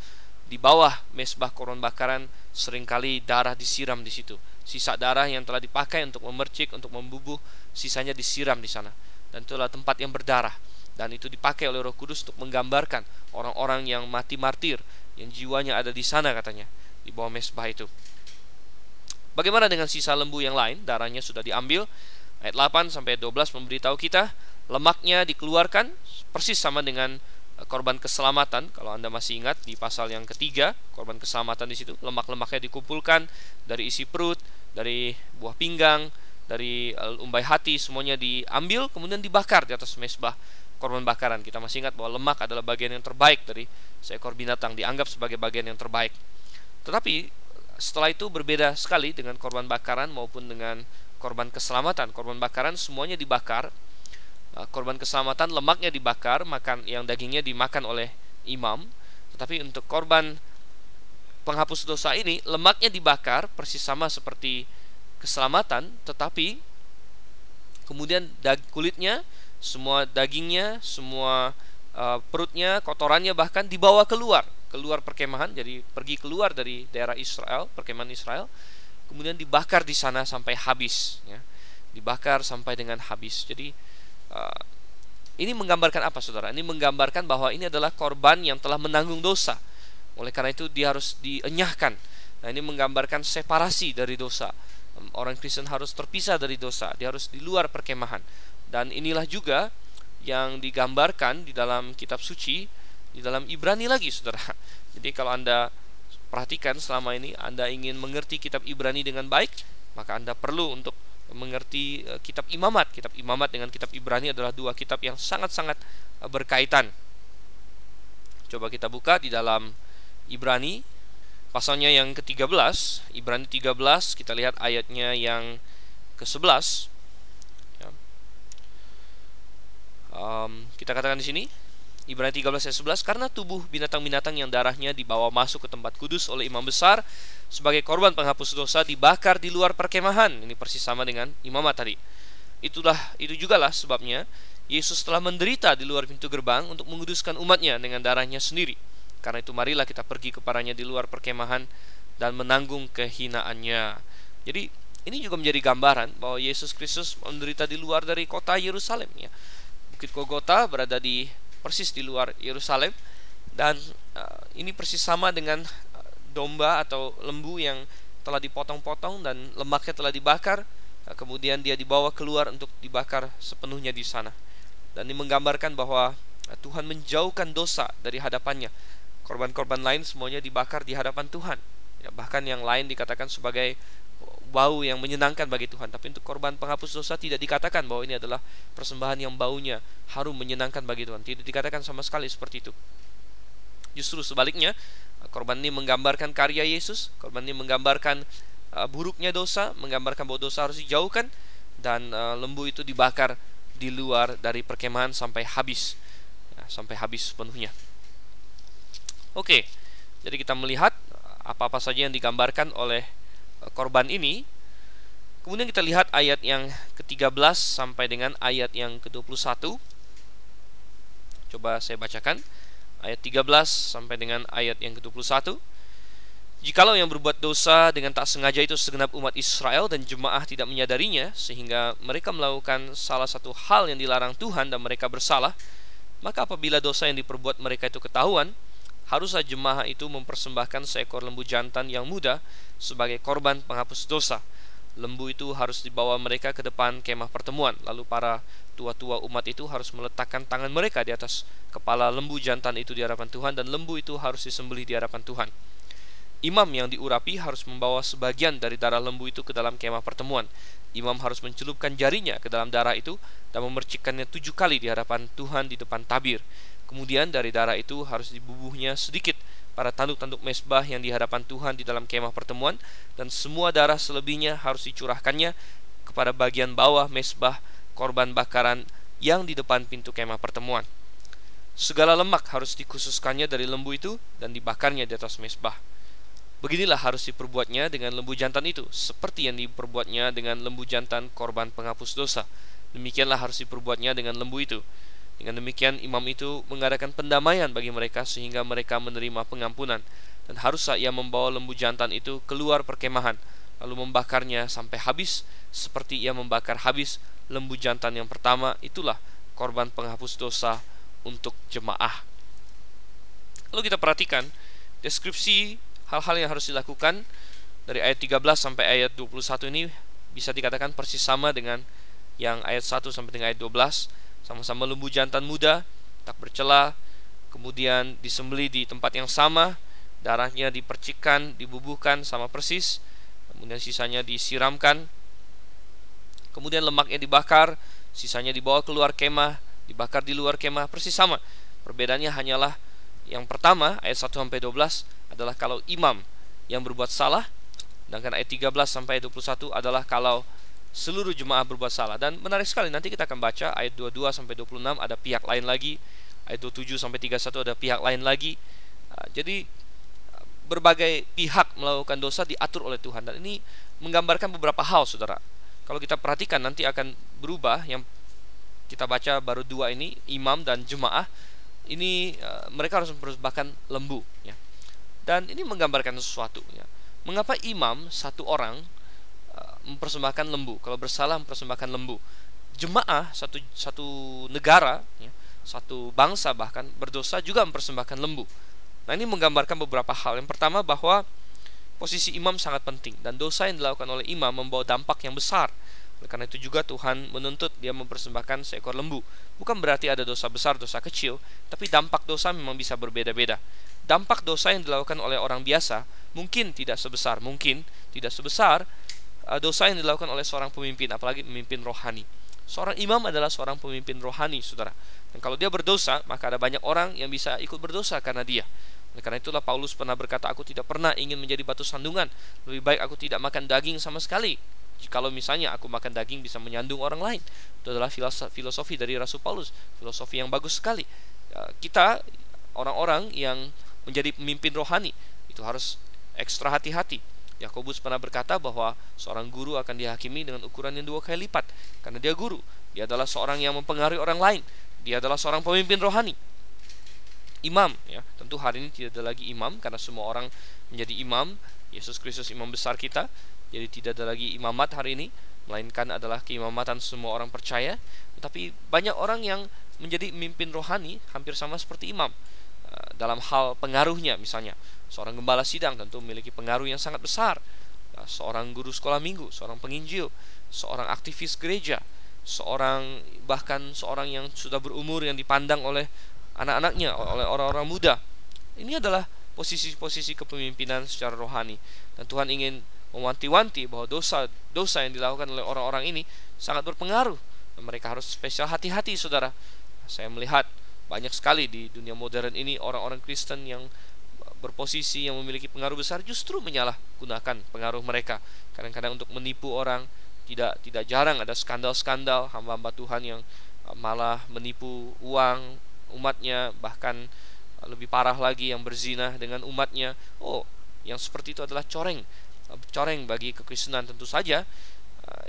di bawah mesbah korban bakaran sering kali darah disiram di situ. Sisa darah yang telah dipakai untuk memercik, untuk membubuh, sisanya disiram di sana. Dan itulah tempat yang berdarah. Dan itu dipakai oleh Roh Kudus untuk menggambarkan orang-orang yang mati martir, yang jiwanya ada di sana katanya, di bawah mesbah itu. Bagaimana dengan sisa lembu yang lain? Darahnya sudah diambil, Ayat 8 sampai 12 memberitahu kita lemaknya dikeluarkan persis sama dengan korban keselamatan. Kalau Anda masih ingat di pasal yang ketiga korban keselamatan di situ lemak-lemaknya dikumpulkan dari isi perut dari buah pinggang dari umbai hati semuanya diambil kemudian dibakar di atas mesbah korban bakaran. Kita masih ingat bahwa lemak adalah bagian yang terbaik dari seekor binatang dianggap sebagai bagian yang terbaik. Tetapi setelah itu berbeda sekali dengan korban bakaran maupun dengan korban keselamatan korban bakaran semuanya dibakar. Uh, korban keselamatan lemaknya dibakar, makan yang dagingnya dimakan oleh imam. Tetapi untuk korban penghapus dosa ini lemaknya dibakar persis sama seperti keselamatan, tetapi kemudian kulitnya, semua dagingnya, semua uh, perutnya, kotorannya bahkan dibawa keluar, keluar perkemahan, jadi pergi keluar dari daerah Israel, perkemahan Israel, kemudian dibakar di sana sampai habis, ya. dibakar sampai dengan habis. Jadi Uh, ini menggambarkan apa saudara? Ini menggambarkan bahwa ini adalah korban yang telah menanggung dosa. Oleh karena itu dia harus dienyahkan. Nah ini menggambarkan separasi dari dosa. Orang Kristen harus terpisah dari dosa. Dia harus di luar perkemahan. Dan inilah juga yang digambarkan di dalam kitab suci di dalam Ibrani lagi saudara. Jadi kalau Anda perhatikan selama ini Anda ingin mengerti kitab Ibrani dengan baik, maka Anda perlu untuk mengerti uh, kitab Imamat. Kitab Imamat dengan kitab Ibrani adalah dua kitab yang sangat-sangat uh, berkaitan. Coba kita buka di dalam Ibrani pasalnya yang ke-13, Ibrani 13, kita lihat ayatnya yang ke-11. Ya. Um, kita katakan di sini Ibrani 13 ayat 11 karena tubuh binatang-binatang yang darahnya dibawa masuk ke tempat kudus oleh imam besar sebagai korban penghapus dosa dibakar di luar perkemahan. Ini persis sama dengan imamat tadi. Itulah itu juga lah sebabnya Yesus telah menderita di luar pintu gerbang untuk menguduskan umatnya dengan darahnya sendiri. Karena itu marilah kita pergi kepadanya di luar perkemahan dan menanggung kehinaannya. Jadi ini juga menjadi gambaran bahwa Yesus Kristus menderita di luar dari kota Yerusalem ya. Bukit Golgota berada di persis di luar Yerusalem. Dan uh, ini persis sama dengan uh, domba atau lembu yang telah dipotong-potong dan lemaknya telah dibakar. Uh, kemudian dia dibawa keluar untuk dibakar sepenuhnya di sana. Dan ini menggambarkan bahwa uh, Tuhan menjauhkan dosa dari hadapannya. Korban-korban lain semuanya dibakar di hadapan Tuhan. Ya, bahkan yang lain dikatakan sebagai bau yang menyenangkan bagi Tuhan. Tapi untuk korban penghapus dosa tidak dikatakan bahwa ini adalah persembahan yang baunya harum menyenangkan bagi Tuhan. Tidak dikatakan sama sekali seperti itu. Justru sebaliknya, korban ini menggambarkan karya Yesus, korban ini menggambarkan uh, buruknya dosa, menggambarkan bahwa dosa harus dijauhkan dan uh, lembu itu dibakar di luar dari perkemahan sampai habis. Ya, sampai habis sepenuhnya. Oke. Jadi kita melihat apa-apa saja yang digambarkan oleh korban ini. Kemudian kita lihat ayat yang ke-13 sampai dengan ayat yang ke-21. Coba saya bacakan. Ayat 13 sampai dengan ayat yang ke-21. Jikalau yang berbuat dosa dengan tak sengaja itu segenap umat Israel dan jemaah tidak menyadarinya sehingga mereka melakukan salah satu hal yang dilarang Tuhan dan mereka bersalah, maka apabila dosa yang diperbuat mereka itu ketahuan, haruslah jemaah itu mempersembahkan seekor lembu jantan yang muda sebagai korban penghapus dosa. Lembu itu harus dibawa mereka ke depan kemah pertemuan, lalu para tua-tua umat itu harus meletakkan tangan mereka di atas kepala lembu jantan itu di hadapan Tuhan dan lembu itu harus disembelih di hadapan Tuhan. Imam yang diurapi harus membawa sebagian dari darah lembu itu ke dalam kemah pertemuan. Imam harus mencelupkan jarinya ke dalam darah itu dan memercikkannya tujuh kali di hadapan Tuhan di depan tabir. Kemudian dari darah itu harus dibubuhnya sedikit pada tanduk-tanduk mesbah yang di hadapan Tuhan di dalam kemah pertemuan dan semua darah selebihnya harus dicurahkannya kepada bagian bawah mesbah korban bakaran yang di depan pintu kemah pertemuan. Segala lemak harus dikhususkannya dari lembu itu dan dibakarnya di atas mesbah. Beginilah harus diperbuatnya dengan lembu jantan itu, seperti yang diperbuatnya dengan lembu jantan korban penghapus dosa. Demikianlah harus diperbuatnya dengan lembu itu. Dengan demikian imam itu mengadakan pendamaian bagi mereka sehingga mereka menerima pengampunan. Dan haruslah ia membawa lembu jantan itu keluar perkemahan lalu membakarnya sampai habis. Seperti ia membakar habis lembu jantan yang pertama itulah korban penghapus dosa untuk jemaah. Lalu kita perhatikan deskripsi hal-hal yang harus dilakukan. Dari ayat 13 sampai ayat 21 ini bisa dikatakan persis sama dengan yang ayat 1 sampai dengan ayat 12 sama-sama lembu jantan muda tak bercela kemudian disembeli di tempat yang sama, darahnya dipercikkan, dibubuhkan sama persis, kemudian sisanya disiramkan, kemudian lemaknya dibakar, sisanya dibawa keluar kemah, dibakar di luar kemah, persis sama. Perbedaannya hanyalah yang pertama ayat 1 sampai 12 adalah kalau imam yang berbuat salah, sedangkan ayat 13 sampai 21 adalah kalau seluruh jemaah berbuat salah. Dan menarik sekali nanti kita akan baca ayat 22 sampai 26 ada pihak lain lagi, ayat 27 sampai 31 ada pihak lain lagi. Ah, jadi berbagai pihak melakukan dosa diatur oleh Tuhan dan ini menggambarkan beberapa hal Saudara. Kalau kita perhatikan nanti akan berubah yang kita baca baru dua ini imam dan jemaah ini uh, mereka harus mempersembahkan lembu ya. Dan ini menggambarkan sesuatu ya. Mengapa imam satu orang mempersembahkan lembu? Kalau bersalah mempersembahkan lembu. Jemaah satu satu negara ya, satu bangsa bahkan berdosa juga mempersembahkan lembu. Nah, ini menggambarkan beberapa hal. Yang pertama bahwa posisi imam sangat penting dan dosa yang dilakukan oleh imam membawa dampak yang besar oleh karena itu juga Tuhan menuntut dia mempersembahkan seekor lembu. Bukan berarti ada dosa besar, dosa kecil, tapi dampak dosa memang bisa berbeda-beda. Dampak dosa yang dilakukan oleh orang biasa mungkin tidak sebesar, mungkin tidak sebesar dosa yang dilakukan oleh seorang pemimpin, apalagi pemimpin rohani. Seorang imam adalah seorang pemimpin rohani, saudara. Dan kalau dia berdosa, maka ada banyak orang yang bisa ikut berdosa karena dia. Oleh karena itulah Paulus pernah berkata, aku tidak pernah ingin menjadi batu sandungan. Lebih baik aku tidak makan daging sama sekali kalau misalnya aku makan daging bisa menyandung orang lain itu adalah filosofi dari Rasul Paulus filosofi yang bagus sekali ya, kita orang-orang yang menjadi pemimpin rohani itu harus ekstra hati-hati Yakobus pernah berkata bahwa seorang guru akan dihakimi dengan ukuran yang dua kali lipat karena dia guru. Dia adalah seorang yang mempengaruhi orang lain. Dia adalah seorang pemimpin rohani. Imam ya. Tentu hari ini tidak ada lagi imam karena semua orang menjadi imam. Yesus Kristus imam besar kita jadi tidak ada lagi imamat hari ini, melainkan adalah keimamatan semua orang percaya. Tetapi banyak orang yang menjadi mimpin rohani hampir sama seperti imam dalam hal pengaruhnya misalnya seorang gembala sidang tentu memiliki pengaruh yang sangat besar eh, seorang guru sekolah minggu seorang penginjil seorang aktivis gereja seorang bahkan seorang yang sudah berumur yang dipandang oleh anak-anaknya oleh orang-orang muda ini adalah posisi-posisi kepemimpinan secara rohani dan Tuhan ingin mewanti-wanti bahwa dosa-dosa yang dilakukan oleh orang-orang ini sangat berpengaruh. Dan mereka harus spesial hati-hati, saudara. Saya melihat banyak sekali di dunia modern ini orang-orang Kristen yang berposisi yang memiliki pengaruh besar justru menyalahgunakan pengaruh mereka. Kadang-kadang untuk menipu orang, tidak tidak jarang ada skandal-skandal hamba-hamba Tuhan yang uh, malah menipu uang umatnya bahkan uh, lebih parah lagi yang berzina dengan umatnya. Oh, yang seperti itu adalah coreng coreng bagi kekristenan tentu saja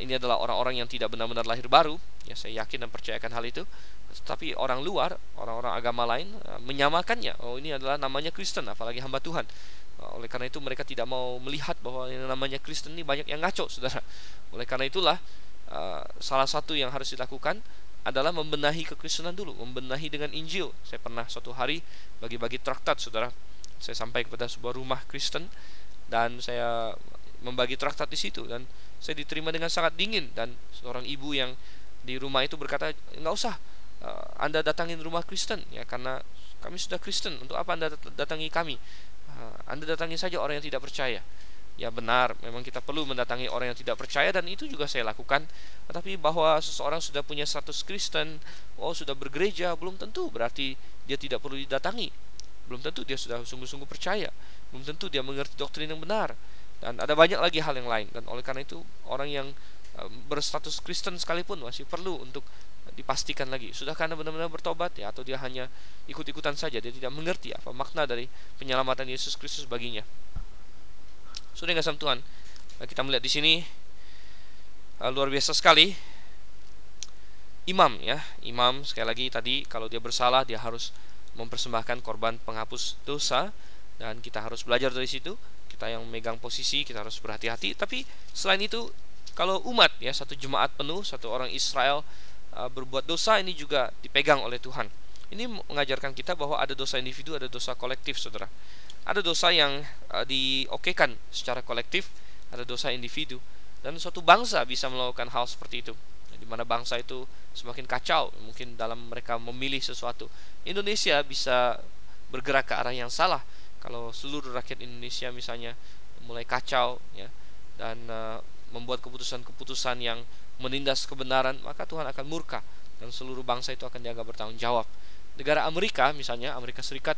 ini adalah orang-orang yang tidak benar-benar lahir baru ya saya yakin dan percayakan hal itu tetapi orang luar orang-orang agama lain uh, menyamakannya. Oh ini adalah namanya Kristen apalagi hamba Tuhan. Uh, oleh karena itu mereka tidak mau melihat bahwa yang namanya Kristen ini banyak yang ngaco saudara. Oleh karena itulah salah satu yang harus dilakukan adalah membenahi kekristenan dulu membenahi dengan Injil. Saya pernah suatu hari bagi-bagi traktat saudara. Saya sampai kepada sebuah rumah Kristen dan saya membagi traktat di situ dan saya diterima dengan sangat dingin dan seorang ibu yang di rumah itu berkata nggak usah anda datangin rumah Kristen ya karena kami sudah Kristen. Untuk apa anda datangi kami? Uh, anda datangi saja orang yang tidak percaya. Ya benar memang kita perlu mendatangi orang yang tidak percaya dan itu juga saya lakukan. Tetapi bahwa seseorang sudah punya status Kristen oh sudah bergereja belum tentu berarti dia tidak perlu didatangi. Belum tentu dia sudah sungguh-sungguh percaya. Belum tentu dia mengerti doktrin yang benar. Dan ada banyak lagi hal yang lain. Dan oleh karena itu orang yang uh, berstatus Kristen sekalipun masih perlu untuk dipastikan lagi. Sudahkah anda benar-benar bertobat? Ya atau dia hanya ikut-ikutan saja? Dia tidak mengerti apa makna dari penyelamatan Yesus Kristus baginya. Sudah nggak sama Tuhan? Nah, kita melihat di sini uh, luar biasa sekali. Imam ya. Imam sekali lagi tadi kalau dia bersalah dia harus mempersembahkan korban penghapus dosa. Dan kita harus belajar dari situ. Kita yang megang posisi kita harus berhati-hati. Tapi selain itu kalau umat ya satu jemaat penuh satu orang Israel berbuat dosa ini juga dipegang oleh Tuhan. Ini mengajarkan kita bahwa ada dosa individu ada dosa kolektif saudara. Ada dosa yang uh, diokekan secara kolektif ada dosa individu. Dan suatu bangsa bisa melakukan hal seperti itu. Di mana bangsa itu semakin kacau mungkin dalam mereka memilih sesuatu. Indonesia bisa bergerak ke arah yang salah. Kalau seluruh rakyat Indonesia misalnya mulai kacau ya dan uh, membuat keputusan-keputusan yang menindas kebenaran maka Tuhan akan murka dan seluruh bangsa itu akan dianggap bertanggung jawab. Negara Amerika misalnya Amerika Serikat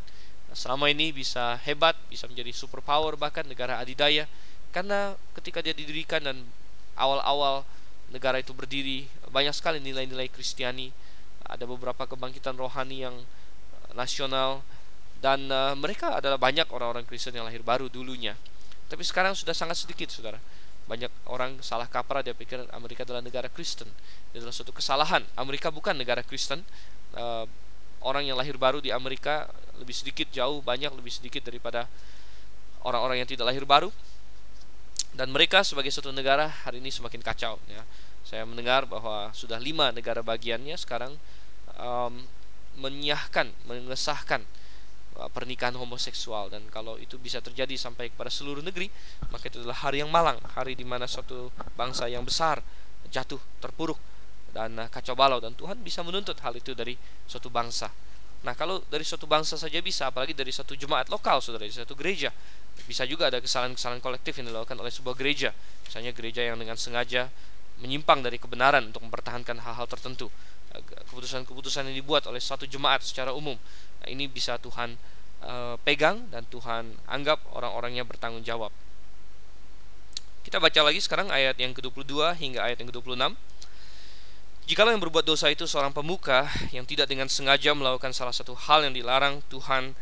selama ini bisa hebat bisa menjadi superpower bahkan negara adidaya karena ketika dia didirikan dan awal-awal negara itu berdiri banyak sekali nilai-nilai Kristiani ada beberapa kebangkitan rohani yang eh, nasional dan uh, mereka adalah banyak orang-orang Kristen yang lahir baru dulunya. Tapi sekarang sudah sangat sedikit saudara banyak orang salah kaprah dia pikir Amerika adalah negara Kristen. Itu adalah suatu kesalahan. Amerika bukan negara Kristen. Uh, orang yang lahir baru di Amerika lebih sedikit jauh banyak lebih sedikit daripada orang-orang yang tidak lahir baru. Dan mereka sebagai suatu negara hari ini semakin kacau ya. Saya mendengar bahwa sudah lima negara bagiannya sekarang um, menyahkan mengesahkan pernikahan homoseksual dan kalau itu bisa terjadi sampai kepada seluruh negeri maka itu adalah hari yang malang hari di mana suatu bangsa yang besar jatuh terpuruk dan uh, kacau balau dan Tuhan bisa menuntut hal itu dari suatu bangsa. Nah, kalau dari suatu bangsa saja bisa, apalagi dari satu jemaat lokal, saudara, dari satu gereja, bisa juga ada kesalahan-kesalahan kolektif yang dilakukan oleh sebuah gereja. Misalnya gereja yang dengan sengaja menyimpang dari kebenaran untuk mempertahankan hal-hal tertentu. Keputusan-keputusan yang dibuat oleh satu jemaat secara umum. Nah, ini bisa Tuhan uh, pegang dan Tuhan anggap orang-orangnya bertanggung jawab. Kita baca lagi sekarang ayat yang ke-22 hingga ayat yang ke-26. Jikalau yang berbuat dosa itu seorang pemuka yang tidak dengan sengaja melakukan salah satu hal yang dilarang Tuhan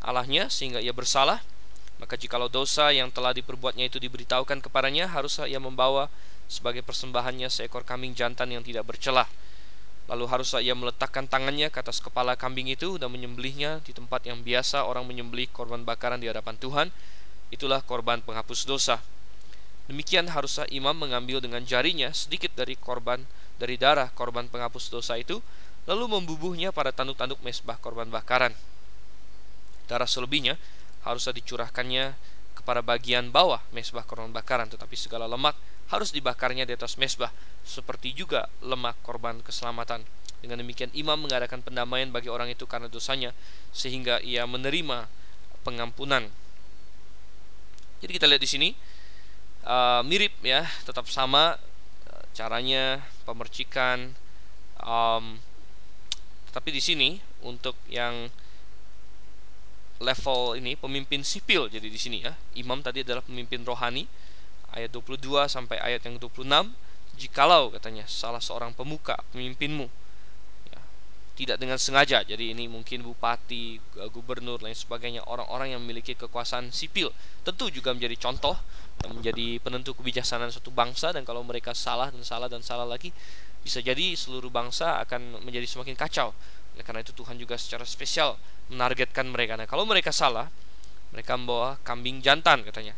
Allahnya sehingga ia bersalah, maka jikalau dosa yang telah diperbuatnya itu diberitahukan kepadanya, haruslah ia membawa sebagai persembahannya seekor kambing jantan yang tidak bercelah. Lalu haruslah ia meletakkan tangannya ke atas kepala kambing itu dan menyembelihnya di tempat yang biasa orang menyembelih korban bakaran di hadapan Tuhan. Itulah korban penghapus dosa. Demikian haruslah imam mengambil dengan jarinya sedikit dari korban dari darah korban penghapus dosa itu, lalu membubuhnya pada tanduk-tanduk mesbah korban bakaran. Darah selebihnya haruslah dicurahkannya kepada bagian bawah mesbah korban bakaran, tetapi segala lemak harus dibakarnya di atas mesbah, seperti juga lemak korban keselamatan. Dengan demikian imam mengadakan pendamaian bagi orang itu karena dosanya, sehingga ia menerima pengampunan. Jadi kita lihat di sini uh, mirip ya, tetap sama caranya pemercikan um, tetapi di sini untuk yang level ini pemimpin sipil jadi di sini ya imam tadi adalah pemimpin rohani ayat 22 sampai ayat yang 26 jikalau katanya salah seorang pemuka pemimpinmu tidak dengan sengaja. Jadi ini mungkin bupati, gubernur lain sebagainya orang-orang yang memiliki kekuasaan sipil tentu juga menjadi contoh menjadi penentu kebijaksanaan suatu bangsa dan kalau mereka salah dan salah dan salah lagi bisa jadi seluruh bangsa akan menjadi semakin kacau. Oleh karena itu Tuhan juga secara spesial menargetkan mereka. Nah, kalau mereka salah, mereka membawa kambing jantan katanya.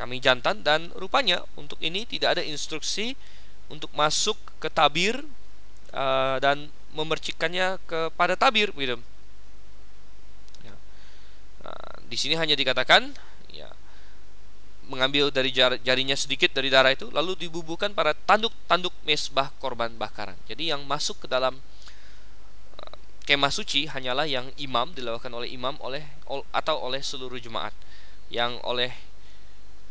Kambing jantan dan rupanya untuk ini tidak ada instruksi untuk masuk ke tabir uh, dan memercikannya kepada tabir gitu. Ya. Nah, di sini hanya dikatakan ya mengambil dari jar, jarinya sedikit dari darah itu lalu dibubuhkan pada tanduk-tanduk mesbah korban bakaran. Jadi yang masuk ke dalam kemah suci hanyalah yang imam dilakukan oleh imam oleh atau oleh seluruh jemaat. Yang oleh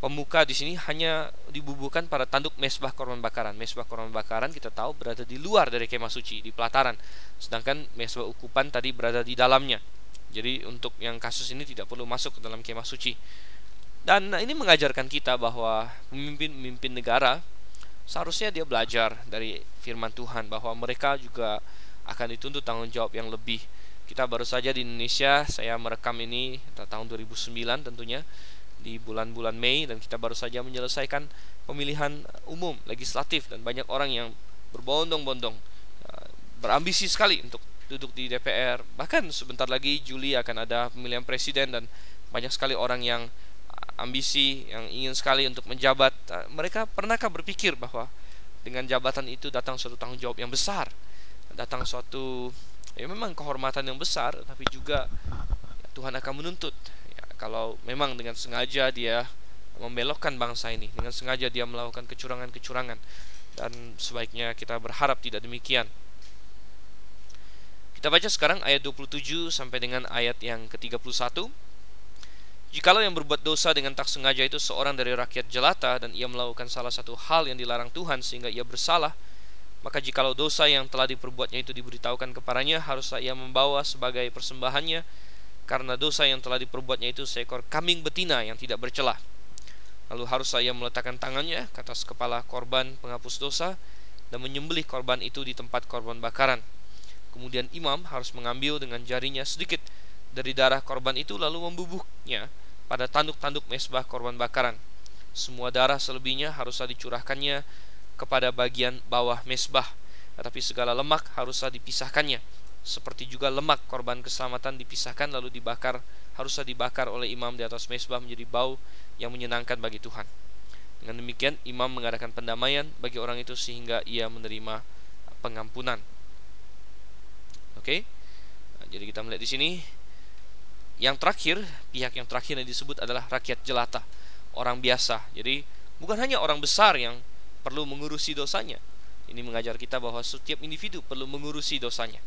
pemuka di sini hanya dibubuhkan pada tanduk mesbah korban bakaran. Mesbah korban bakaran kita tahu berada di luar dari kemah suci, di pelataran. Sedangkan mesbah ukupan tadi berada di dalamnya. Jadi untuk yang kasus ini tidak perlu masuk ke dalam kemah suci. Dan ini mengajarkan kita bahwa pemimpin-pemimpin negara seharusnya dia belajar dari firman Tuhan bahwa mereka juga akan dituntut tanggung jawab yang lebih. Kita baru saja di Indonesia, saya merekam ini tahun 2009 tentunya di bulan-bulan Mei dan kita baru saja menyelesaikan pemilihan umum legislatif dan banyak orang yang berbondong-bondong uh, berambisi sekali untuk duduk di DPR bahkan sebentar lagi Juli akan ada pemilihan presiden dan banyak sekali orang yang ambisi yang ingin sekali untuk menjabat. Mereka pernahkah berpikir bahwa dengan jabatan itu datang suatu tanggung jawab yang besar datang suatu ya memang kehormatan yang besar tapi juga ya, Tuhan akan menuntut kalau memang dengan sengaja dia membelokkan bangsa ini dengan sengaja dia melakukan kecurangan-kecurangan dan sebaiknya kita berharap tidak demikian. Kita baca sekarang ayat 27 sampai dengan ayat yang ke-31. Jikalau yang berbuat dosa dengan tak sengaja itu seorang dari rakyat jelata dan ia melakukan salah satu hal yang dilarang Tuhan sehingga ia bersalah, maka jikalau dosa yang telah diperbuatnya itu diberitahukan kepadanya, haruslah ia membawa sebagai persembahannya karena dosa yang telah diperbuatnya itu seekor kambing betina yang tidak bercelah. Lalu haruslah ia meletakkan tangannya ke atas kepala korban penghapus dosa dan menyembelih korban itu di tempat korban bakaran. Kemudian imam harus mengambil dengan jarinya sedikit dari darah korban itu lalu membubuhnya pada tanduk-tanduk mesbah korban bakaran. Semua darah selebihnya haruslah dicurahkannya kepada bagian bawah mesbah, tetapi segala lemak haruslah dipisahkannya. Seperti juga lemak korban keselamatan dipisahkan lalu dibakar, haruslah dibakar oleh imam di atas mesbah menjadi bau yang menyenangkan bagi Tuhan. Dengan demikian, imam mengadakan pendamaian bagi orang itu sehingga ia menerima pengampunan. Oke. Nah, jadi kita melihat di sini yang terakhir, pihak yang terakhir yang disebut adalah rakyat jelata, orang biasa. Jadi bukan hanya orang besar yang perlu mengurusi dosanya. Ini mengajar kita bahwa setiap individu perlu mengurusi dosanya.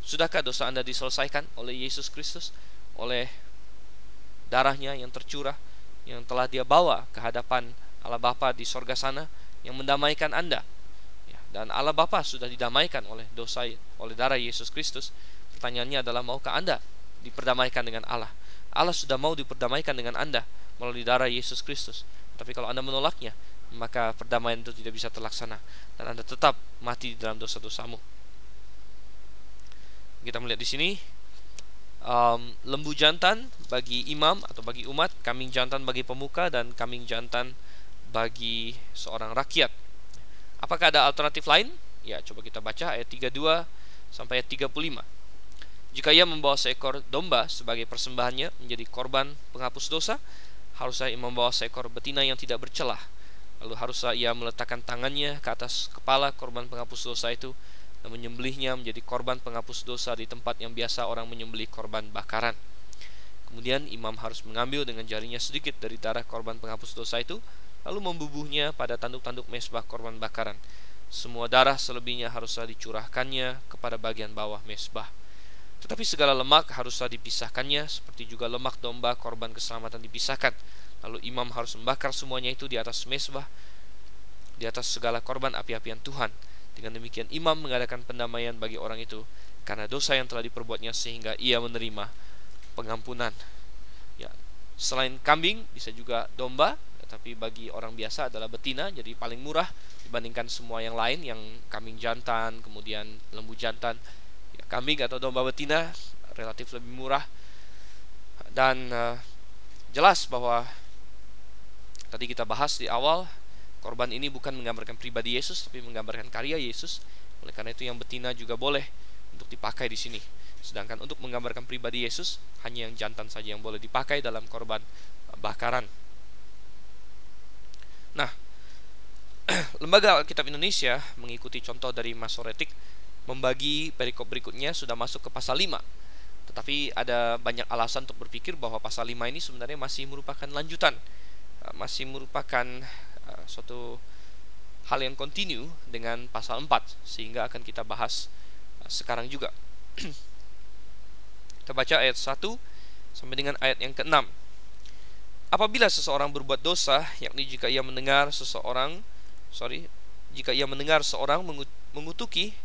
Sudahkah dosa Anda diselesaikan oleh Yesus Kristus? Oleh darahnya yang tercurah yang telah dia bawa ke hadapan Allah Bapa di sorga sana yang mendamaikan Anda dan Allah Bapa sudah didamaikan oleh dosa oleh darah Yesus Kristus. Pertanyaannya adalah maukah Anda diperdamaikan dengan Allah? Allah sudah mau diperdamaikan dengan Anda melalui darah Yesus Kristus. Tapi kalau Anda menolaknya, maka perdamaian itu tidak bisa terlaksana dan Anda tetap mati di dalam dosa-dosamu. Kita melihat di sini um, lembu jantan bagi imam atau bagi umat, kambing jantan bagi pemuka dan kambing jantan bagi seorang rakyat Apakah ada alternatif lain? Ya, coba kita baca ayat 32 sampai ayat 35. Jika ia membawa seekor domba sebagai persembahannya menjadi korban penghapus dosa, haruslah ia membawa seekor betina yang tidak bercelah. Lalu haruslah ia meletakkan tangannya ke atas kepala korban penghapus dosa itu dan menyembelihnya menjadi korban penghapus dosa di tempat yang biasa orang menyembelih korban bakaran. Kemudian imam harus mengambil dengan jarinya sedikit dari darah korban penghapus dosa itu lalu membubuhnya pada tanduk-tanduk mesbah korban bakaran. Semua darah selebihnya haruslah dicurahkannya kepada bagian bawah mesbah. Tetapi segala lemak haruslah dipisahkannya, seperti juga lemak domba korban keselamatan dipisahkan. Lalu imam harus membakar semuanya itu di atas mesbah, di atas segala korban api-apian Tuhan. Dengan demikian imam mengadakan pendamaian bagi orang itu karena dosa yang telah diperbuatnya sehingga ia menerima pengampunan. Ya, selain kambing bisa juga domba tapi bagi orang biasa adalah betina jadi paling murah dibandingkan semua yang lain yang kambing jantan kemudian lembu jantan ya, kambing atau domba betina relatif lebih murah dan uh, jelas bahwa tadi kita bahas di awal korban ini bukan menggambarkan pribadi Yesus tapi menggambarkan karya Yesus. Oleh karena itu yang betina juga boleh untuk dipakai di sini. Sedangkan untuk menggambarkan pribadi Yesus hanya yang jantan saja yang boleh dipakai dalam korban bakaran. Nah, Lembaga Alkitab Indonesia mengikuti contoh dari Masoretik membagi perikop berikutnya sudah masuk ke pasal 5. Tetapi ada banyak alasan untuk berpikir bahwa pasal 5 ini sebenarnya masih merupakan lanjutan, eh, masih merupakan uh, suatu hal yang kontinu dengan pasal 4 sehingga akan kita bahas uh, sekarang juga. kita baca ayat 1 sampai dengan ayat yang ke-6. Apabila seseorang berbuat dosa, yakni jika ia mendengar seseorang, sorry, jika ia mendengar seorang mengutuki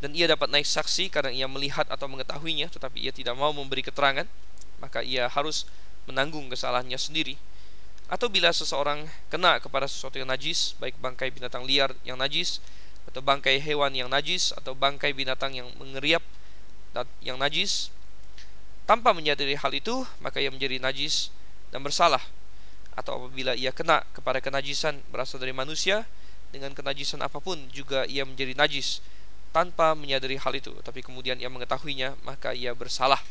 dan ia dapat naik saksi karena ia melihat atau mengetahuinya, tetapi ia tidak mau memberi keterangan, maka ia harus menanggung kesalahannya sendiri. Atau bila seseorang kena kepada sesuatu yang najis, baik bangkai binatang liar yang najis, atau bangkai hewan yang najis, atau bangkai binatang yang mengeriap yang najis, tanpa menyadari hal itu, maka ia menjadi najis dan bersalah. Atau apabila ia kena kepada kenajisan berasal dari manusia dengan kenajisan apa pun juga ia menjadi najis tanpa menyadari hal itu. Tapi kemudian ia mengetahuinya maka ia bersalah.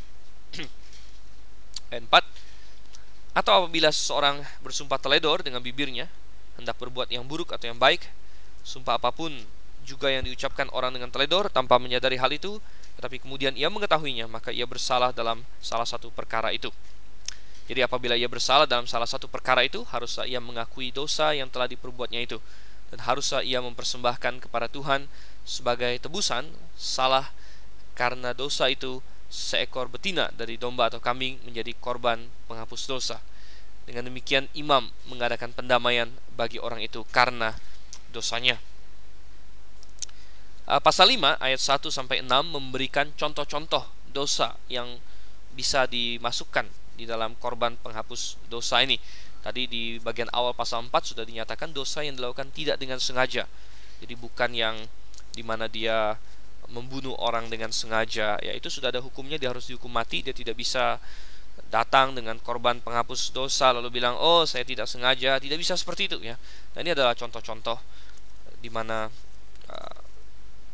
Ayat 4 atau apabila seseorang bersumpah teledor dengan bibirnya hendak berbuat yang buruk atau yang baik sumpah apa pun juga yang diucapkan orang dengan teledor tanpa menyadari hal itu tetapi kemudian ia mengetahuinya maka ia bersalah dalam salah satu perkara itu jadi apabila ia bersalah dalam salah satu perkara itu, haruslah ia mengakui dosa yang telah diperbuatnya itu. dan haruslah ia mempersembahkan kepada Tuhan sebagai tebusan salah karena dosa itu seekor betina dari domba atau kambing menjadi korban penghapus dosa. Dengan demikian imam mengadakan pendamaian bagi orang itu karena dosanya. Uh, pasal 5 ayat 1 sampai 6 memberikan contoh-contoh dosa yang bisa dimasukkan di dalam korban penghapus dosa ini. Tadi di bagian awal pasal 4 sudah dinyatakan dosa yang dilakukan tidak dengan sengaja. Jadi bukan yang di mana dia membunuh orang dengan sengaja, ya itu sudah ada hukumnya dia harus dihukum mati, dia tidak bisa datang dengan korban penghapus dosa lalu bilang, "Oh, saya tidak sengaja." Tidak bisa seperti itu ya. Nah, ini adalah contoh-contoh di mana uh,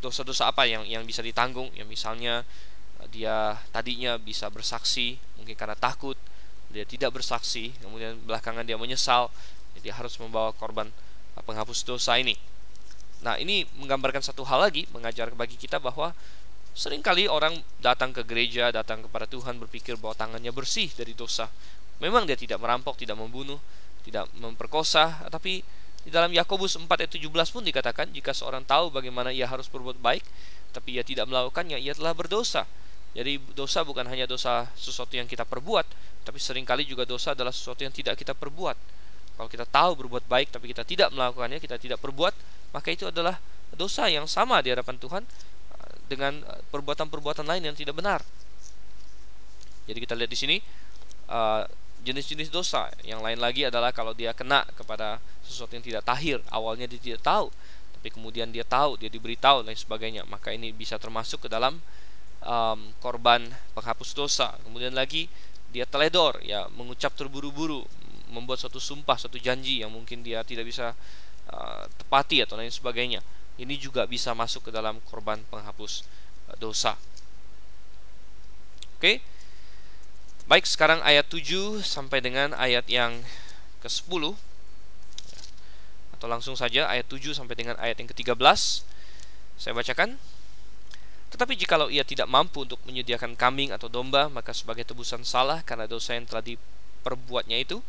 dosa-dosa apa yang yang bisa ditanggung ya misalnya uh, dia tadinya bisa bersaksi mungkin karena takut dia tidak bersaksi kemudian belakangan dia menyesal dia harus membawa korban penghapus dosa ini nah ini menggambarkan satu hal lagi mengajar bagi kita bahwa sering kali orang datang ke gereja datang kepada Tuhan berpikir bahwa tangannya bersih dari dosa memang dia tidak merampok tidak membunuh tidak memperkosa tapi di dalam Yakobus 4 ayat 17 pun dikatakan jika seorang tahu bagaimana ia harus berbuat baik tapi ia tidak melakukannya ia telah berdosa jadi dosa bukan hanya dosa sesuatu yang kita perbuat tapi sering kali juga dosa adalah sesuatu yang tidak kita perbuat. Kalau kita tahu berbuat baik tapi kita tidak melakukannya, kita tidak perbuat, maka itu adalah dosa yang sama di hadapan Tuhan uh, dengan uh, perbuatan-perbuatan lain yang tidak benar. Jadi kita lihat di sini uh, jenis-jenis dosa. Yang lain lagi adalah kalau dia kena kepada sesuatu yang tidak tahir, awalnya dia tidak tahu, tapi kemudian dia tahu, dia diberitahu dan sebagainya, maka ini bisa termasuk ke dalam um, korban penghapus dosa. Kemudian lagi dia teledor ya mengucap terburu-buru membuat suatu sumpah suatu janji yang mungkin dia tidak bisa uh, tepati atau lain sebagainya ini juga bisa masuk ke dalam korban penghapus uh, dosa. Oke? Baik sekarang ayat 7 sampai dengan ayat yang ke-10 atau langsung saja ayat 7 sampai dengan ayat yang ke-13 saya bacakan. Tetapi jikalau ia tidak mampu untuk menyediakan kambing atau domba, maka sebagai tebusan salah karena dosa yang telah diperbuatnya itu,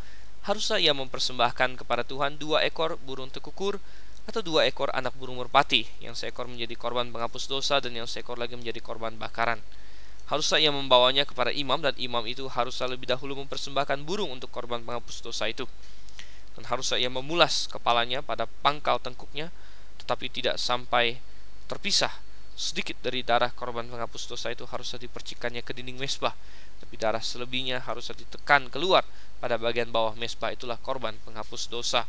haruslah ia mempersembahkan kepada Tuhan dua ekor burung tekukur atau dua ekor anak burung merpati, yang seekor menjadi korban penghapus dosa dan yang seekor lagi menjadi korban bakaran. Haruslah ia membawanya kepada imam dan imam itu haruslah lebih dahulu mempersembahkan burung untuk korban penghapus dosa itu. Dan haruslah ia memulas kepalanya pada pangkal tengkuknya, tetapi tidak sampai terpisah sedikit dari darah korban penghapus dosa itu haruslah dipercikannya ke dinding mesbah. Tapi darah selebihnya haruslah ditekan keluar pada bagian bawah mesbah. Itulah korban penghapus dosa.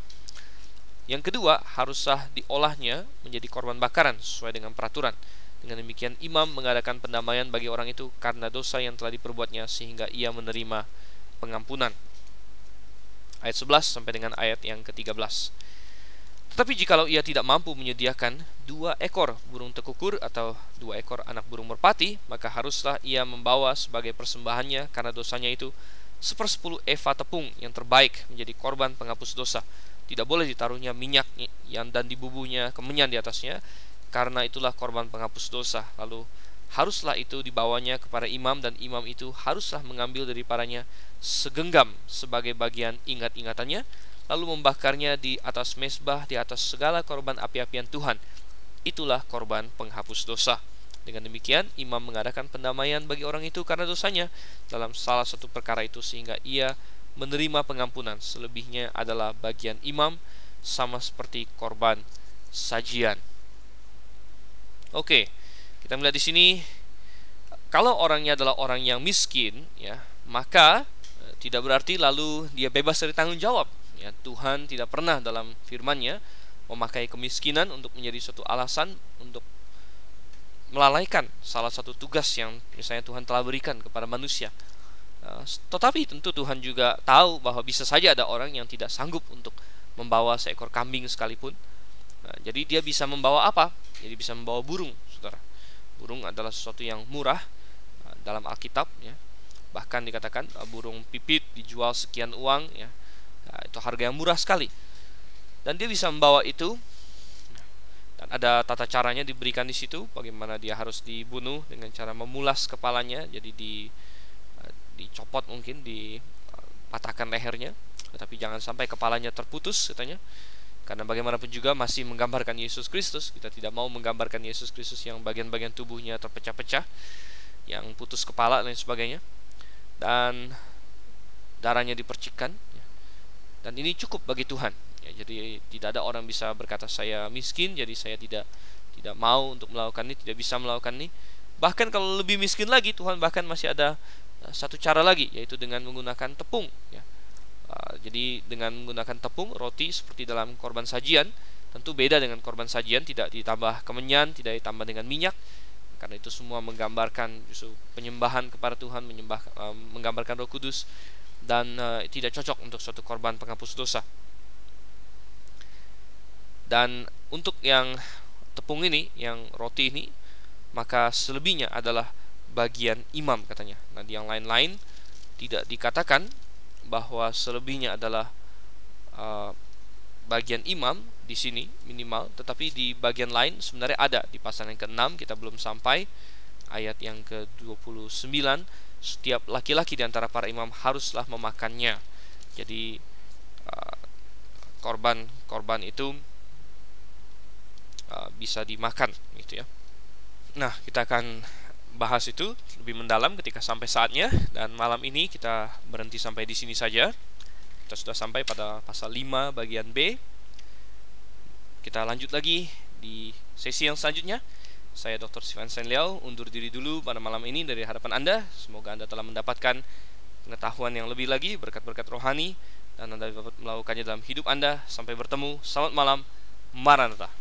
Yang kedua haruslah diolahnya menjadi korban bakaran sesuai dengan peraturan. Dengan demikian imam mengadakan pendamaian bagi orang itu karena dosa yang telah diperbuatnya sehingga ia menerima pengampunan. Ayat 11 sampai dengan ayat yang ke-13 tetapi jikalau ia tidak mampu menyediakan dua ekor burung tekukur atau dua ekor anak burung merpati, maka haruslah ia membawa sebagai persembahannya karena dosanya itu sepersepuluh eva tepung yang terbaik menjadi korban penghapus dosa. Tidak boleh ditaruhnya minyak yang dan dibubuhnya kemenyan di atasnya, karena itulah korban penghapus dosa. Lalu haruslah itu dibawanya kepada imam dan imam itu haruslah mengambil daripadanya segenggam sebagai bagian ingat-ingatannya lalu membakarnya di atas mesbah di atas segala korban api-apian Tuhan. Itulah korban penghapus dosa. Dengan demikian, imam mengadakan pendamaian bagi orang itu karena dosanya dalam salah satu perkara itu sehingga ia menerima pengampunan. Selebihnya adalah bagian imam sama seperti korban sajian. Oke, kita melihat di sini kalau orangnya adalah orang yang miskin, ya, maka eh, tidak berarti lalu dia bebas dari tanggung jawab Ya, Tuhan tidak pernah dalam firman-Nya memakai kemiskinan untuk menjadi suatu alasan untuk melalaikan salah satu tugas yang misalnya Tuhan telah berikan kepada manusia. Uh, tetapi tentu Tuhan juga tahu bahwa bisa saja ada orang yang tidak sanggup untuk membawa seekor kambing sekalipun. Nah, jadi dia bisa membawa apa? Jadi bisa membawa burung, saudara. Burung adalah sesuatu yang murah uh, dalam Alkitab, ya. Bahkan dikatakan uh, burung pipit dijual sekian uang, ya. Nah, itu harga yang murah sekali. Dan dia bisa membawa itu dan ada tata caranya diberikan di situ bagaimana dia harus dibunuh dengan cara memulas kepalanya jadi di eh, dicopot mungkin dipatahkan lehernya tetapi jangan sampai kepalanya terputus katanya Karena bagaimanapun juga masih menggambarkan Yesus Kristus. Kita tidak mau menggambarkan Yesus Kristus yang bagian-bagian tubuhnya terpecah-pecah, yang putus kepala dan sebagainya. Dan darahnya dipercikkan. Dan ini cukup bagi Tuhan. Ya, jadi tidak ada orang bisa berkata saya miskin, jadi saya tidak tidak mau untuk melakukan ini, tidak bisa melakukan ini. Bahkan kalau lebih miskin lagi, Tuhan bahkan masih ada eh, satu cara lagi, yaitu dengan menggunakan tepung. Ya Ah, jadi dengan menggunakan tepung roti seperti dalam korban sajian tentu beda dengan korban sajian tidak ditambah kemenyan tidak ditambah dengan minyak karena itu semua menggambarkan justru penyembahan kepada Tuhan menyembah uh, menggambarkan Roh Kudus dan uh, tidak cocok untuk suatu korban penghapus dosa. Dan untuk yang tepung ini yang roti ini maka selebihnya adalah bagian imam katanya. Nah di yang lain-lain tidak dikatakan bahwa selebihnya adalah uh, bagian imam di sini minimal, tetapi di bagian lain sebenarnya ada. Di pasal yang ke-6 kita belum sampai ayat yang ke-29 setiap laki-laki di antara para imam haruslah memakannya. Jadi korban-korban uh, itu uh, bisa dimakan gitu ya. Nah, kita akan bahas itu lebih mendalam ketika sampai saatnya dan malam ini kita berhenti sampai di sini saja. Kita sudah sampai pada pasal 5 bagian B. Kita lanjut lagi di sesi yang selanjutnya. Saya Dr. Sivan Senliao undur diri dulu pada malam ini dari hadapan Anda. Semoga Anda telah mendapatkan pengetahuan yang lebih lagi berkat-berkat rohani dan Anda dapat melakukannya dalam hidup Anda. Sampai bertemu. Selamat malam. Maranatha.